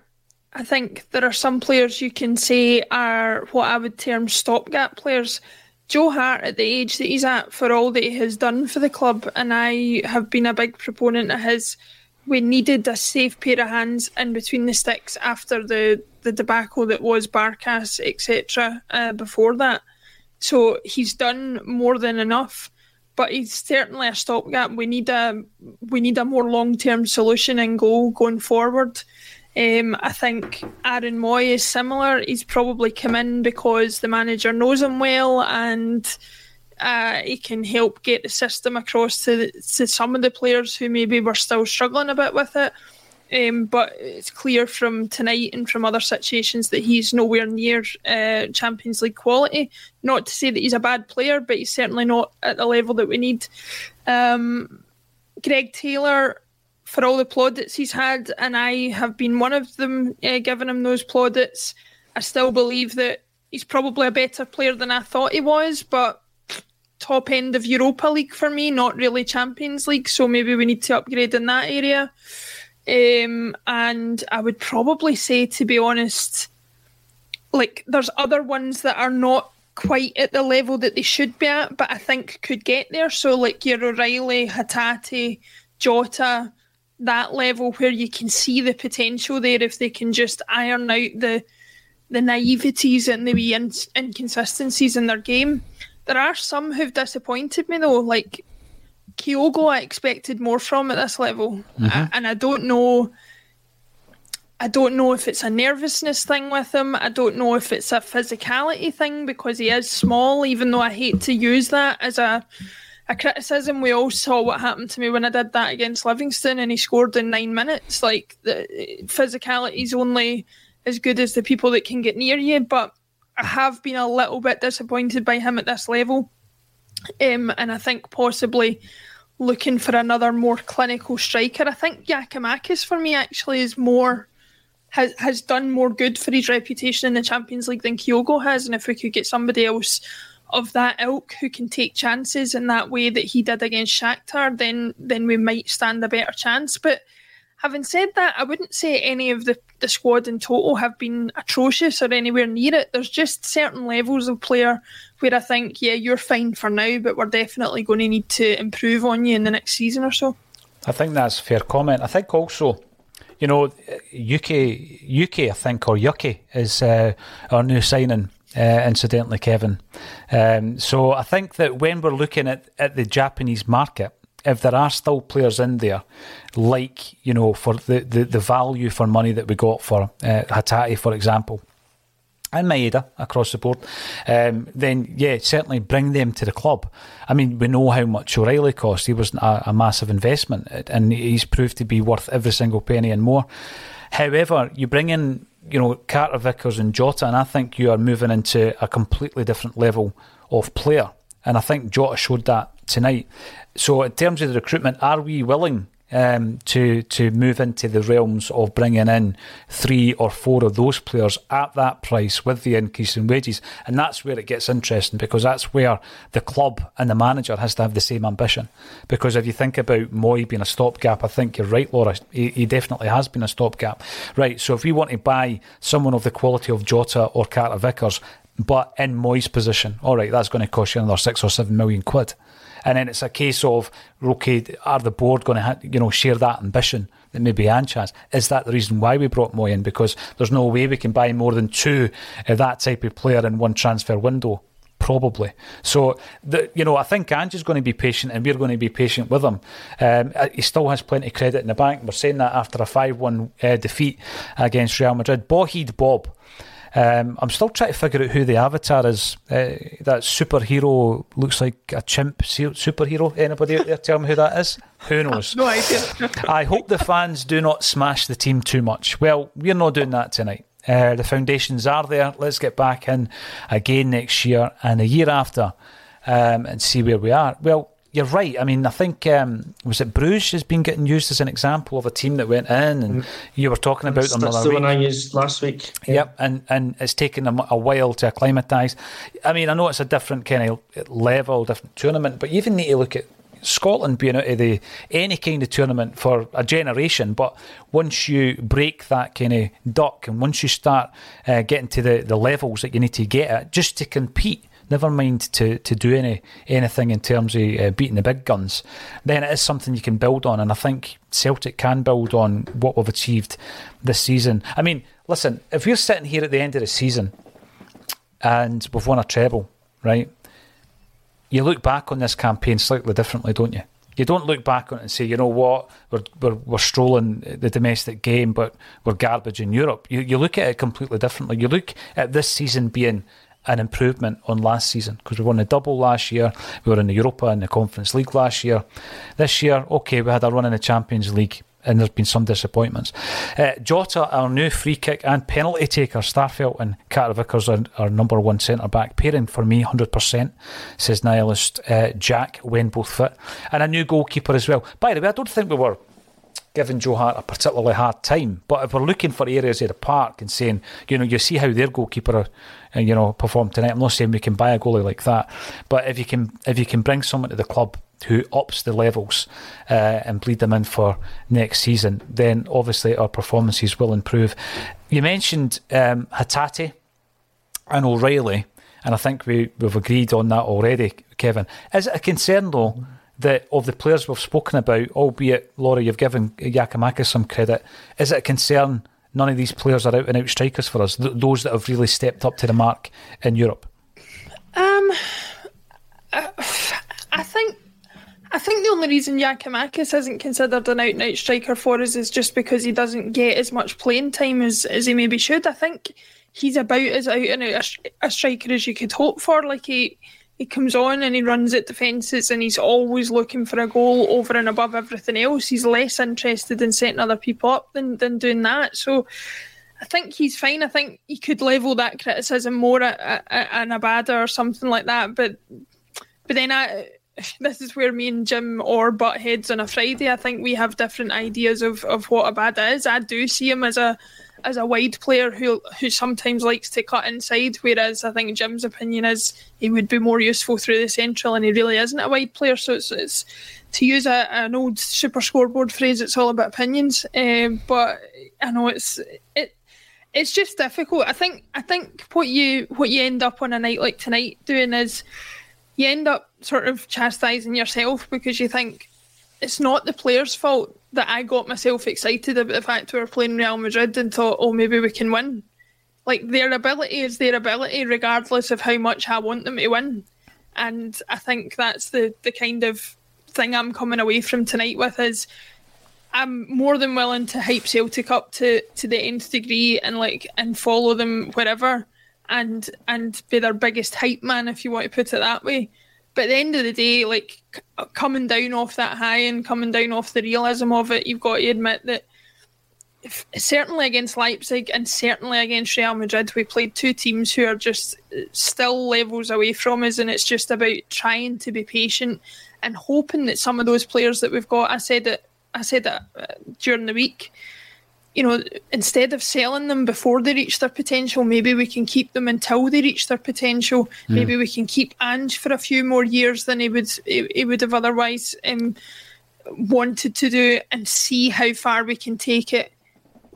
I think there are some players you can say are what I would term stopgap players. Joe Hart, at the age that he's at, for all that he has done for the club, and I have been a big proponent of his. We needed a safe pair of hands in between the sticks after the, the debacle that was Barkas, etc. Uh, before that, so he's done more than enough, but he's certainly a stopgap. We need a we need a more long term solution and goal going forward. Um, I think Aaron Mooy is similar. He's probably come in because the manager knows him well and uh, he can help get the system across to, the, to some of the players who maybe were still struggling a bit with it. Um, but it's clear from tonight and from other situations that he's nowhere near uh, Champions League quality. Not to say that he's a bad player, but he's certainly not at the level that we need. Um, Greg Taylor for all the plaudits he's had, and I have been one of them uh, giving him those plaudits. I still believe that he's probably a better player than I thought he was, but top end of Europa League for me, not really Champions League. So maybe we need to upgrade in that area. Um, and I would probably say, to be honest, like there's other ones that are not quite at the level that they should be at, but I think could get there. So like your O'Riley, Hatate, Jota, that level where you can see the potential there if they can just iron out the the naiveties and the wee inconsistencies in their game. There are some who've disappointed me though, like Kyogo. I expected more from at this level, mm-hmm. and I don't know. I don't know if it's a nervousness thing with him. I don't know if it's a physicality thing because he is small. Even though I hate to use that as a a criticism. We all saw what happened to me when I did that against Livingston and he scored in nine minutes. Like the physicality is only as good as the people that can get near you. But I have been a little bit disappointed by him at this level. Um, and I think possibly looking for another more clinical striker. I think Giakoumakis for me actually is more has has done more good for his reputation in the Champions League than Kyogo has. And if we could get somebody else of that ilk who can take chances in that way that he did against Shakhtar, then then we might stand a better chance. But having said that, I wouldn't say any of the, the squad in total have been atrocious or anywhere near it. There's just certain levels of player where I think, yeah, you're fine for now, but we're definitely going to need to improve on you in the next season or so.
I think that's fair comment. I think also you know, UK, UK, I think, or Yuki is uh, our new signing uh, incidentally, Kevin. Um, so I think that when we're looking at, at the Japanese market, if there are still players in there, like, you know, for the, the, the value for money that we got for uh, Hatate, for example, and Maeda across the board, um, then yeah, certainly bring them to the club. I mean, we know how much O'Riley cost. He was a, a massive investment, and he's proved to be worth every single penny and more. However, you bring in you know, Carter Vickers and Jota, and I think you are moving into a completely different level of player. And I think Jota showed that tonight. So, in terms of the recruitment, are we willing um, to to move into the realms of bringing in three or four of those players at that price with the increase in wages, and that's where it gets interesting because that's where the club and the manager has to have the same ambition. Because if you think about Mooy being a stopgap, I think you're right, Laura. He, he definitely has been a stopgap, right? So if we want to buy someone of the quality of Jota or Carter Vickers, but in Mooy's position, all right, that's going to cost you another six or seven million quid and then it's a case of okay, are the board going to ha- you know share that ambition that maybe Ange has? Is that the reason why we brought Mooy in? Because there's no way we can buy more than two of that type of player in one transfer window. Probably. So, the, you know, I think Ange is going to be patient and we're going to be patient with him. Um, uh, he still has plenty of credit in the bank. We're saying that after a 5 1 uh, defeat against Real Madrid. Boheed Bob um, I'm still trying to figure out who the avatar is. Uh, that superhero looks like a chimp superhero. Anybody out there tell me who that is? Who knows?
no idea.
I hope the fans do not smash the team too much. Well, we're not doing that tonight. Uh, the foundations are there. Let's get back in again next year and a year after um, and see where we are. Well, you're right. I mean, I think um, was it Bruges has been getting used as an example of a team that went in, and mm. you were talking about
them. That's the one I used last week.
Yeah. Yep, and and it's taken them a while to acclimatise. I mean, I know it's a different kind of level, different tournament, but you even need to look at Scotland being out of the any kind of tournament for a generation. But once you break that kind of duck, and once you start uh, getting to the the levels that you need to get at just to compete never mind to, to do any anything in terms of uh, beating the big guns, then it is something you can build on. And I think Celtic can build on what we've achieved this season. I mean, listen, if we're sitting here at the end of the season and we've won a treble, right? You look back on this campaign slightly differently, don't you? You don't look back on it and say, you know what, we're, we're, we're strolling the domestic game, but we're garbage in Europe. You, you look at it completely differently. You look at this season being an improvement on last season because we won the double last year. We were in the Europa and the Conference League last year. This year, okay, we had a run in the Champions League and there's been some disappointments. Uh, Jota, our new free kick and penalty taker, Starfelt and Carter Vickers are our number one centre back pairing for me, 100%, says nihilist uh, Jack, when both fit. And a new goalkeeper as well. By the way, I don't think we were giving Joe Hart a particularly hard time. But if we're looking for areas of the park and saying, you know, you see how their goalkeeper, uh, you know, performed tonight. I'm not saying we can buy a goalie like that, but if you can, if you can bring someone to the club who ups the levels uh, and bleed them in for next season, then obviously our performances will improve. You mentioned um, Hatate and O'Riley, and I think we, we've agreed on that already, Kevin. Is it a concern though? That of the players we've spoken about, albeit Laura, you've given Giakoumakis some credit, is it a concern none of these players are out and out strikers for us? Th- those that have really stepped up to the mark in Europe.
Um, uh, I think. I think the only reason Giakoumakis isn't considered an out and out striker for us is just because he doesn't get as much playing time as, as he maybe should. I think he's about as out and out a, a striker as you could hope for. Like he he comes on and he runs at defences and he's always looking for a goal over and above everything else. He's less interested in setting other people up than, than doing that. So I think he's fine. I think he could level that criticism more at, at, at an Abada or something like that. But but then I, this is where me and Jim or butt heads on a Friday. I think we have different ideas of, of what Abada is. I do see him as a as a wide player who who sometimes likes to cut inside, whereas I think Jim's opinion is he would be more useful through the central, and he really isn't a wide player. So it's, it's to use a, an old super scoreboard phrase, it's all about opinions. Um, but I know it's it it's just difficult. I think I think what you what you end up on a night like tonight doing is you end up sort of chastising yourself because you think it's not the player's fault that I got myself excited about the fact we were playing Real Madrid and thought, oh, maybe we can win. Like their ability is their ability, regardless of how much I want them to win. And I think that's the the kind of thing I'm coming away from tonight with is I'm more than willing to hype Celtic up to to the nth degree and like and follow them wherever and and be their biggest hype man if you want to put it that way. But at the end of the day, like coming down off that high and coming down off the realism of it, you've got to admit that certainly against Leipzig and certainly against Real Madrid, we played two teams who are just still levels away from us, and it's just about trying to be patient and hoping that some of those players that we've got. I said it. I said that uh, during the week. You know, instead of selling them before they reach their potential, maybe we can keep them until they reach their potential. Mm. Maybe we can keep Ange for a few more years than he would he, he would have otherwise um, wanted to do, and see how far we can take it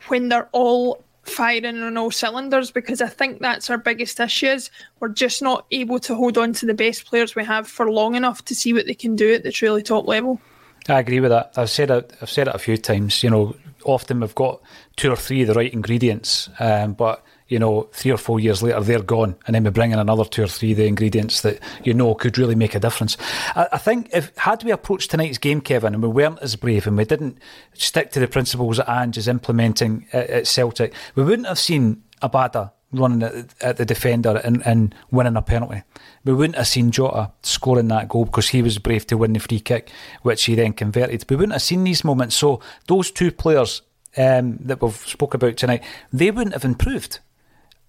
when they're all firing on all cylinders because I think that's our biggest issue is we're just not able to hold on to the best players we have for long enough to see what they can do at the truly top level.
I agree with that. I've said it. I've said it a few times. You know, often we've got two or three of the right ingredients, um, but you know, three or four years later, they're gone. And then we bring in another two or three of the ingredients that you know could really make a difference. I, I, think if had we approached tonight's game, Kevin, and we weren't as brave and we didn't stick to the principles that Ange is implementing at, at Celtic, we wouldn't have seen Abada running at, at the defender and, and, winning a penalty. We wouldn't have seen Jota scoring that goal because he was brave to win the free kick, which he then converted. We wouldn't have seen these moments. So those two players um, that we've spoke about tonight, they wouldn't have improved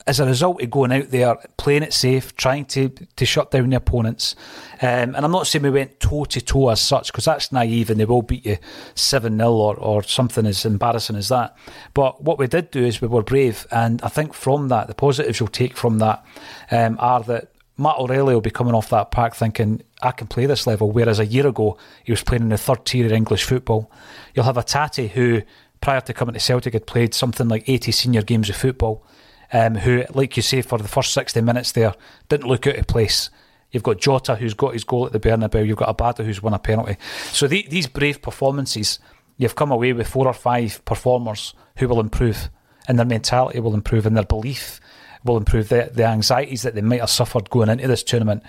as a result of going out there, playing it safe, trying to, to shut down the opponents. Um, and I'm not saying we went toe to toe as such, because that's naive and they will beat you 7 0 or, or something as embarrassing as that. But what we did do is we were brave. And I think from that, the positives you'll take from that um, are that Matt O'Riley will be coming off that park thinking, I can play this level. Whereas a year ago, he was playing in the third tier of English football. You'll have Hatate who, prior to coming to Celtic, had played something like 80 senior games of football um, who, like you say, for the first 60 minutes there, didn't look out of place. You've got Jota, who's got his goal at the Bernabeu. You've got Abada, who's won a penalty. So the, these brave performances, you've come away with four or five performers who will improve, and their mentality will improve, and their belief will improve. The, the anxieties that they might have suffered going into this tournament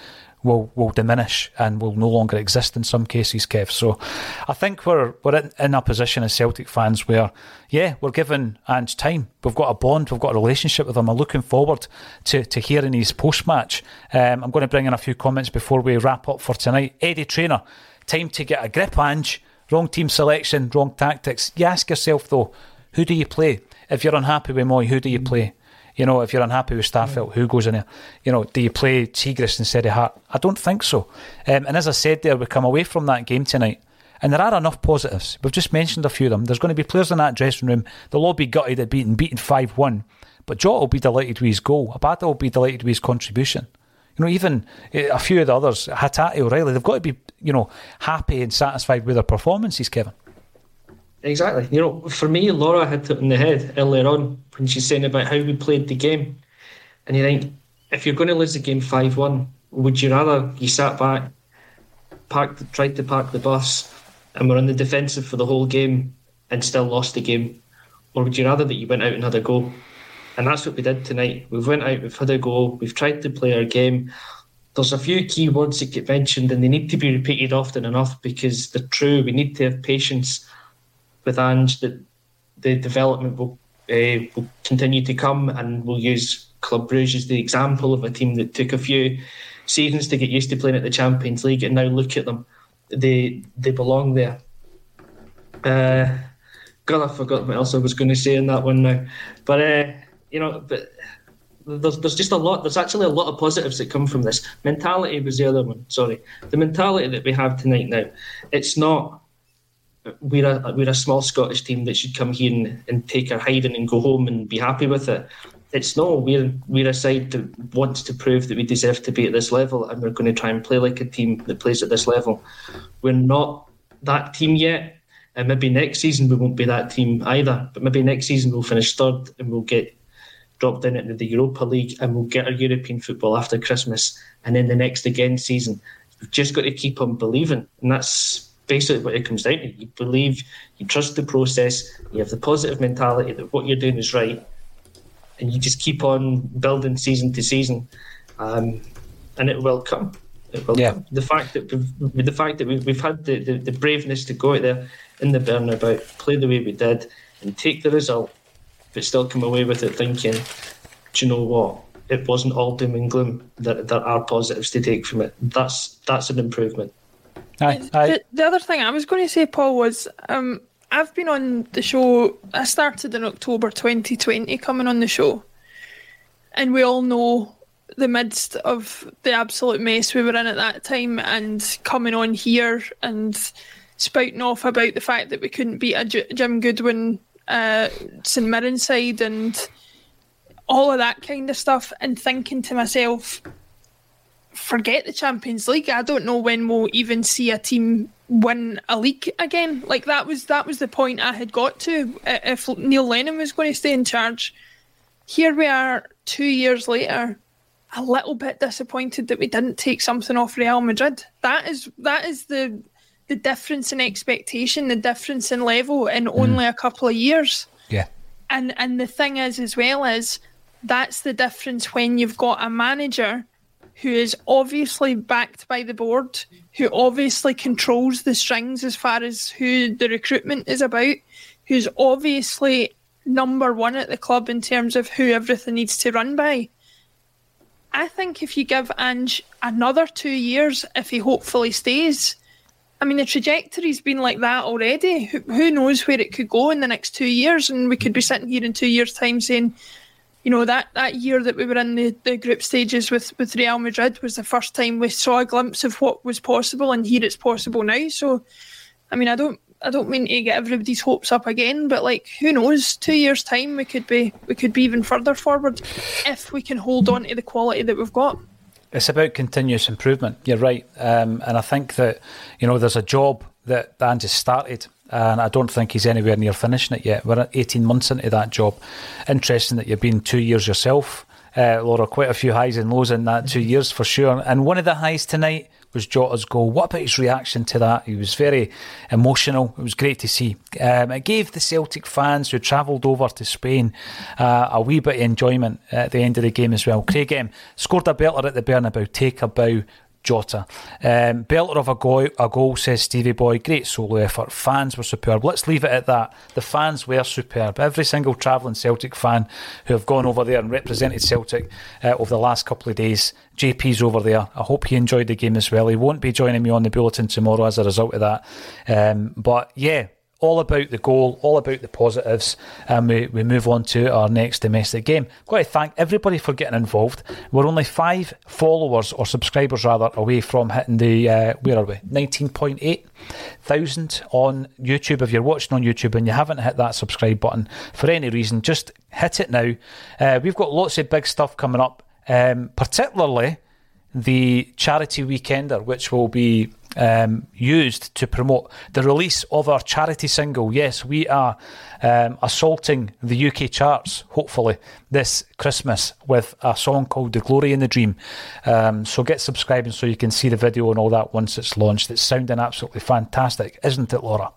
will will diminish and will no longer exist in some cases, Kev. So I think we're we're in, a position as Celtic fans where, yeah, we're given Ange time. We've got a bond, we've got a relationship with him. I'm looking forward to, to hearing his post match. Um, I'm going to bring in a few comments before we wrap up for tonight. Eddie Trainer, time to get a grip, Ange. Wrong team selection, wrong tactics. You ask yourself though, who do you play? If you're unhappy with Mooy, who do you play? You know, if you're unhappy with Starfelt, who goes in there? You know, do you play Siegrist instead of Hart? I don't think so. Um, and as I said there, we come away from that game tonight, and there are enough positives. We've just mentioned a few of them. There's going to be players in that dressing room. They'll all be gutted at beating beaten 5 1. But Jota will be delighted with his goal. Abada will be delighted with his contribution. You know, even eh, a few of the others, Hatate, O'Riley, they've got to be, you know, happy and satisfied with their performances, Kevin.
Exactly. You know, for me, Laura hit it in the head earlier on when she's saying about how we played the game. And you think, if you're going to lose the game 5 1, would you rather you sat back, parked, tried to park the bus, and were on the defensive for the whole game and still lost the game? Or would you rather that you went out and had a go? And that's what we did tonight. We've went out, we've had a go, we've tried to play our game. There's a few key words that get mentioned, and they need to be repeated often enough because they're true. We need to have patience with Ange that the development will uh, will continue to come, and we'll use Club Brugge as the example of a team that took a few seasons to get used to playing at the Champions League, and now look at them, they they belong there. Uh, God, I forgot what else I was going to say in that one now, but uh, you know, but there's there's just a lot. There's actually a lot of positives that come from this. Mentality was the other one. Sorry, the mentality that we have tonight. Now, it's not we're a we're a small Scottish team that should come here and, and take our hiding and go home and be happy with it. It's no, we're we're a side that wants to prove that we deserve to be at this level, and we're going to try and play like a team that plays at this level. We're not that team yet, and maybe next season we won't be that team either. But maybe next season we'll finish third and we'll get dropped in into the Europa League and we'll get our European football after Christmas, and then the next again season. We've just got to keep on believing, and that's basically what it comes down to. You believe, you trust the process, you have the positive mentality that what you're doing is right, and you just keep on building season to season, um, and it will come. It will yeah. come. The fact that we've, the fact that we've, we've had the, the, the braveness to go out there in the Bernabeu, play the way we did, and take the result, but still come away with it thinking, do you know what? It wasn't all doom and gloom. That there are positives to take from it. That's that's an improvement.
Aye, aye.
The, the, other thing I was going to say, Paul, was um, I've been on the show. I started in October 2020, coming on the show, and we all know the midst of the absolute mess we were in at that time, and coming on here and spouting off about the fact that we couldn't beat a J- Jim Goodwin uh, St Mirren side and all of that kind of stuff, and thinking to myself, forget the Champions League. I don't know when we'll even see a team win a league again. Like that was that was the point I had got to. If Neil Lennon was going to stay in charge, here we are two years later, a little bit disappointed that we didn't take something off Real Madrid. That is that is the the difference in expectation, the difference in level in mm. only a couple of years.
Yeah.
And and the thing is as well is that's the difference when you've got a manager who is obviously backed by the board, who obviously controls the strings as far as who the recruitment is about, who's obviously number one at the club in terms of who everything needs to run by. I think if you give Ange another two years, if he hopefully stays, I mean, the trajectory's been like that already. Who, who knows where it could go in the next two years? And we could be sitting here in two years' time saying, you know that that year that we were in the, the group stages with with Real Madrid was the first time we saw a glimpse of what was possible, and here it's possible now. So, I mean, I don't I don't mean to get everybody's hopes up again, but like who knows? Two years time, we could be we could be even further forward if we can hold on to the quality that we've got.
It's about continuous improvement. You're right, um, and I think that you know there's a job that Dan just started and I don't think he's anywhere near finishing it yet. We're 18 months into that job. Interesting that you've been two years yourself, uh, Laura. Quite a few highs and lows in that two years for sure. And one of the highs tonight was Jota's goal. What about his reaction to that? He was very emotional. It was great to see. Um, it gave the Celtic fans who travelled over to Spain uh, a wee bit of enjoyment at the end of the game as well. Craig M scored a belter at the Bernabeu. Take a bow Jota. Um, belter of a goal, a goal, says Stevie Boy. Great solo effort. Fans were superb. Let's leave it at that. The fans were superb. Every single travelling Celtic fan who have gone over there and represented Celtic uh, over the last couple of days. JP's over there. I hope he enjoyed the game as well. He won't be joining me on the bulletin tomorrow as a result of that. Um, but yeah, all about the goal, all about the positives, and we, we move on to our next domestic game. Got to thank everybody for getting involved. We're only five followers or subscribers rather away from hitting the uh, where are we? Nineteen point eight thousand on YouTube. If you're watching on YouTube and you haven't hit that subscribe button for any reason, just hit it now. Uh, we've got lots of big stuff coming up, um, particularly the charity weekender, which will be um, used to promote the release of our charity single. Yes, we are um, assaulting the UK charts, hopefully, this Christmas with a song called The Glory in the Dream. Um, so get subscribing so you can see the video and all that once it's launched. It's sounding absolutely fantastic, isn't it, Laura?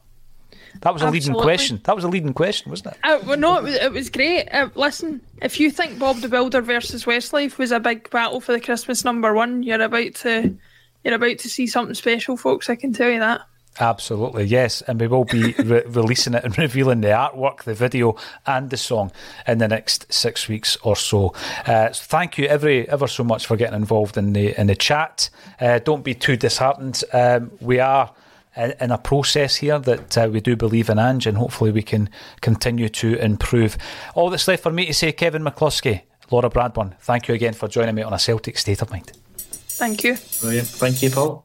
That was a Absolutely. leading question. That was a leading question, wasn't it?
Uh, well, no, it was, it was great. Uh, listen, if you think Bob the Builder versus Westlife was a big battle for the Christmas number one, you're about to you're about to see something special, folks. I can tell you that.
Absolutely, yes. And we will be re- releasing it and revealing the artwork, the video, and the song in the next six weeks or so. Uh, so thank you every ever so much for getting involved in the in the chat. Uh, don't be too disheartened. Um, we are in a process here that uh, we do believe in Ange, and hopefully we can continue to improve. All that's left for me to say, Kevin McCluskie, Laura Bradburn, thank you again for joining me on a Celtic State of Mind.
Thank you.
Brilliant. Thank you, Paul.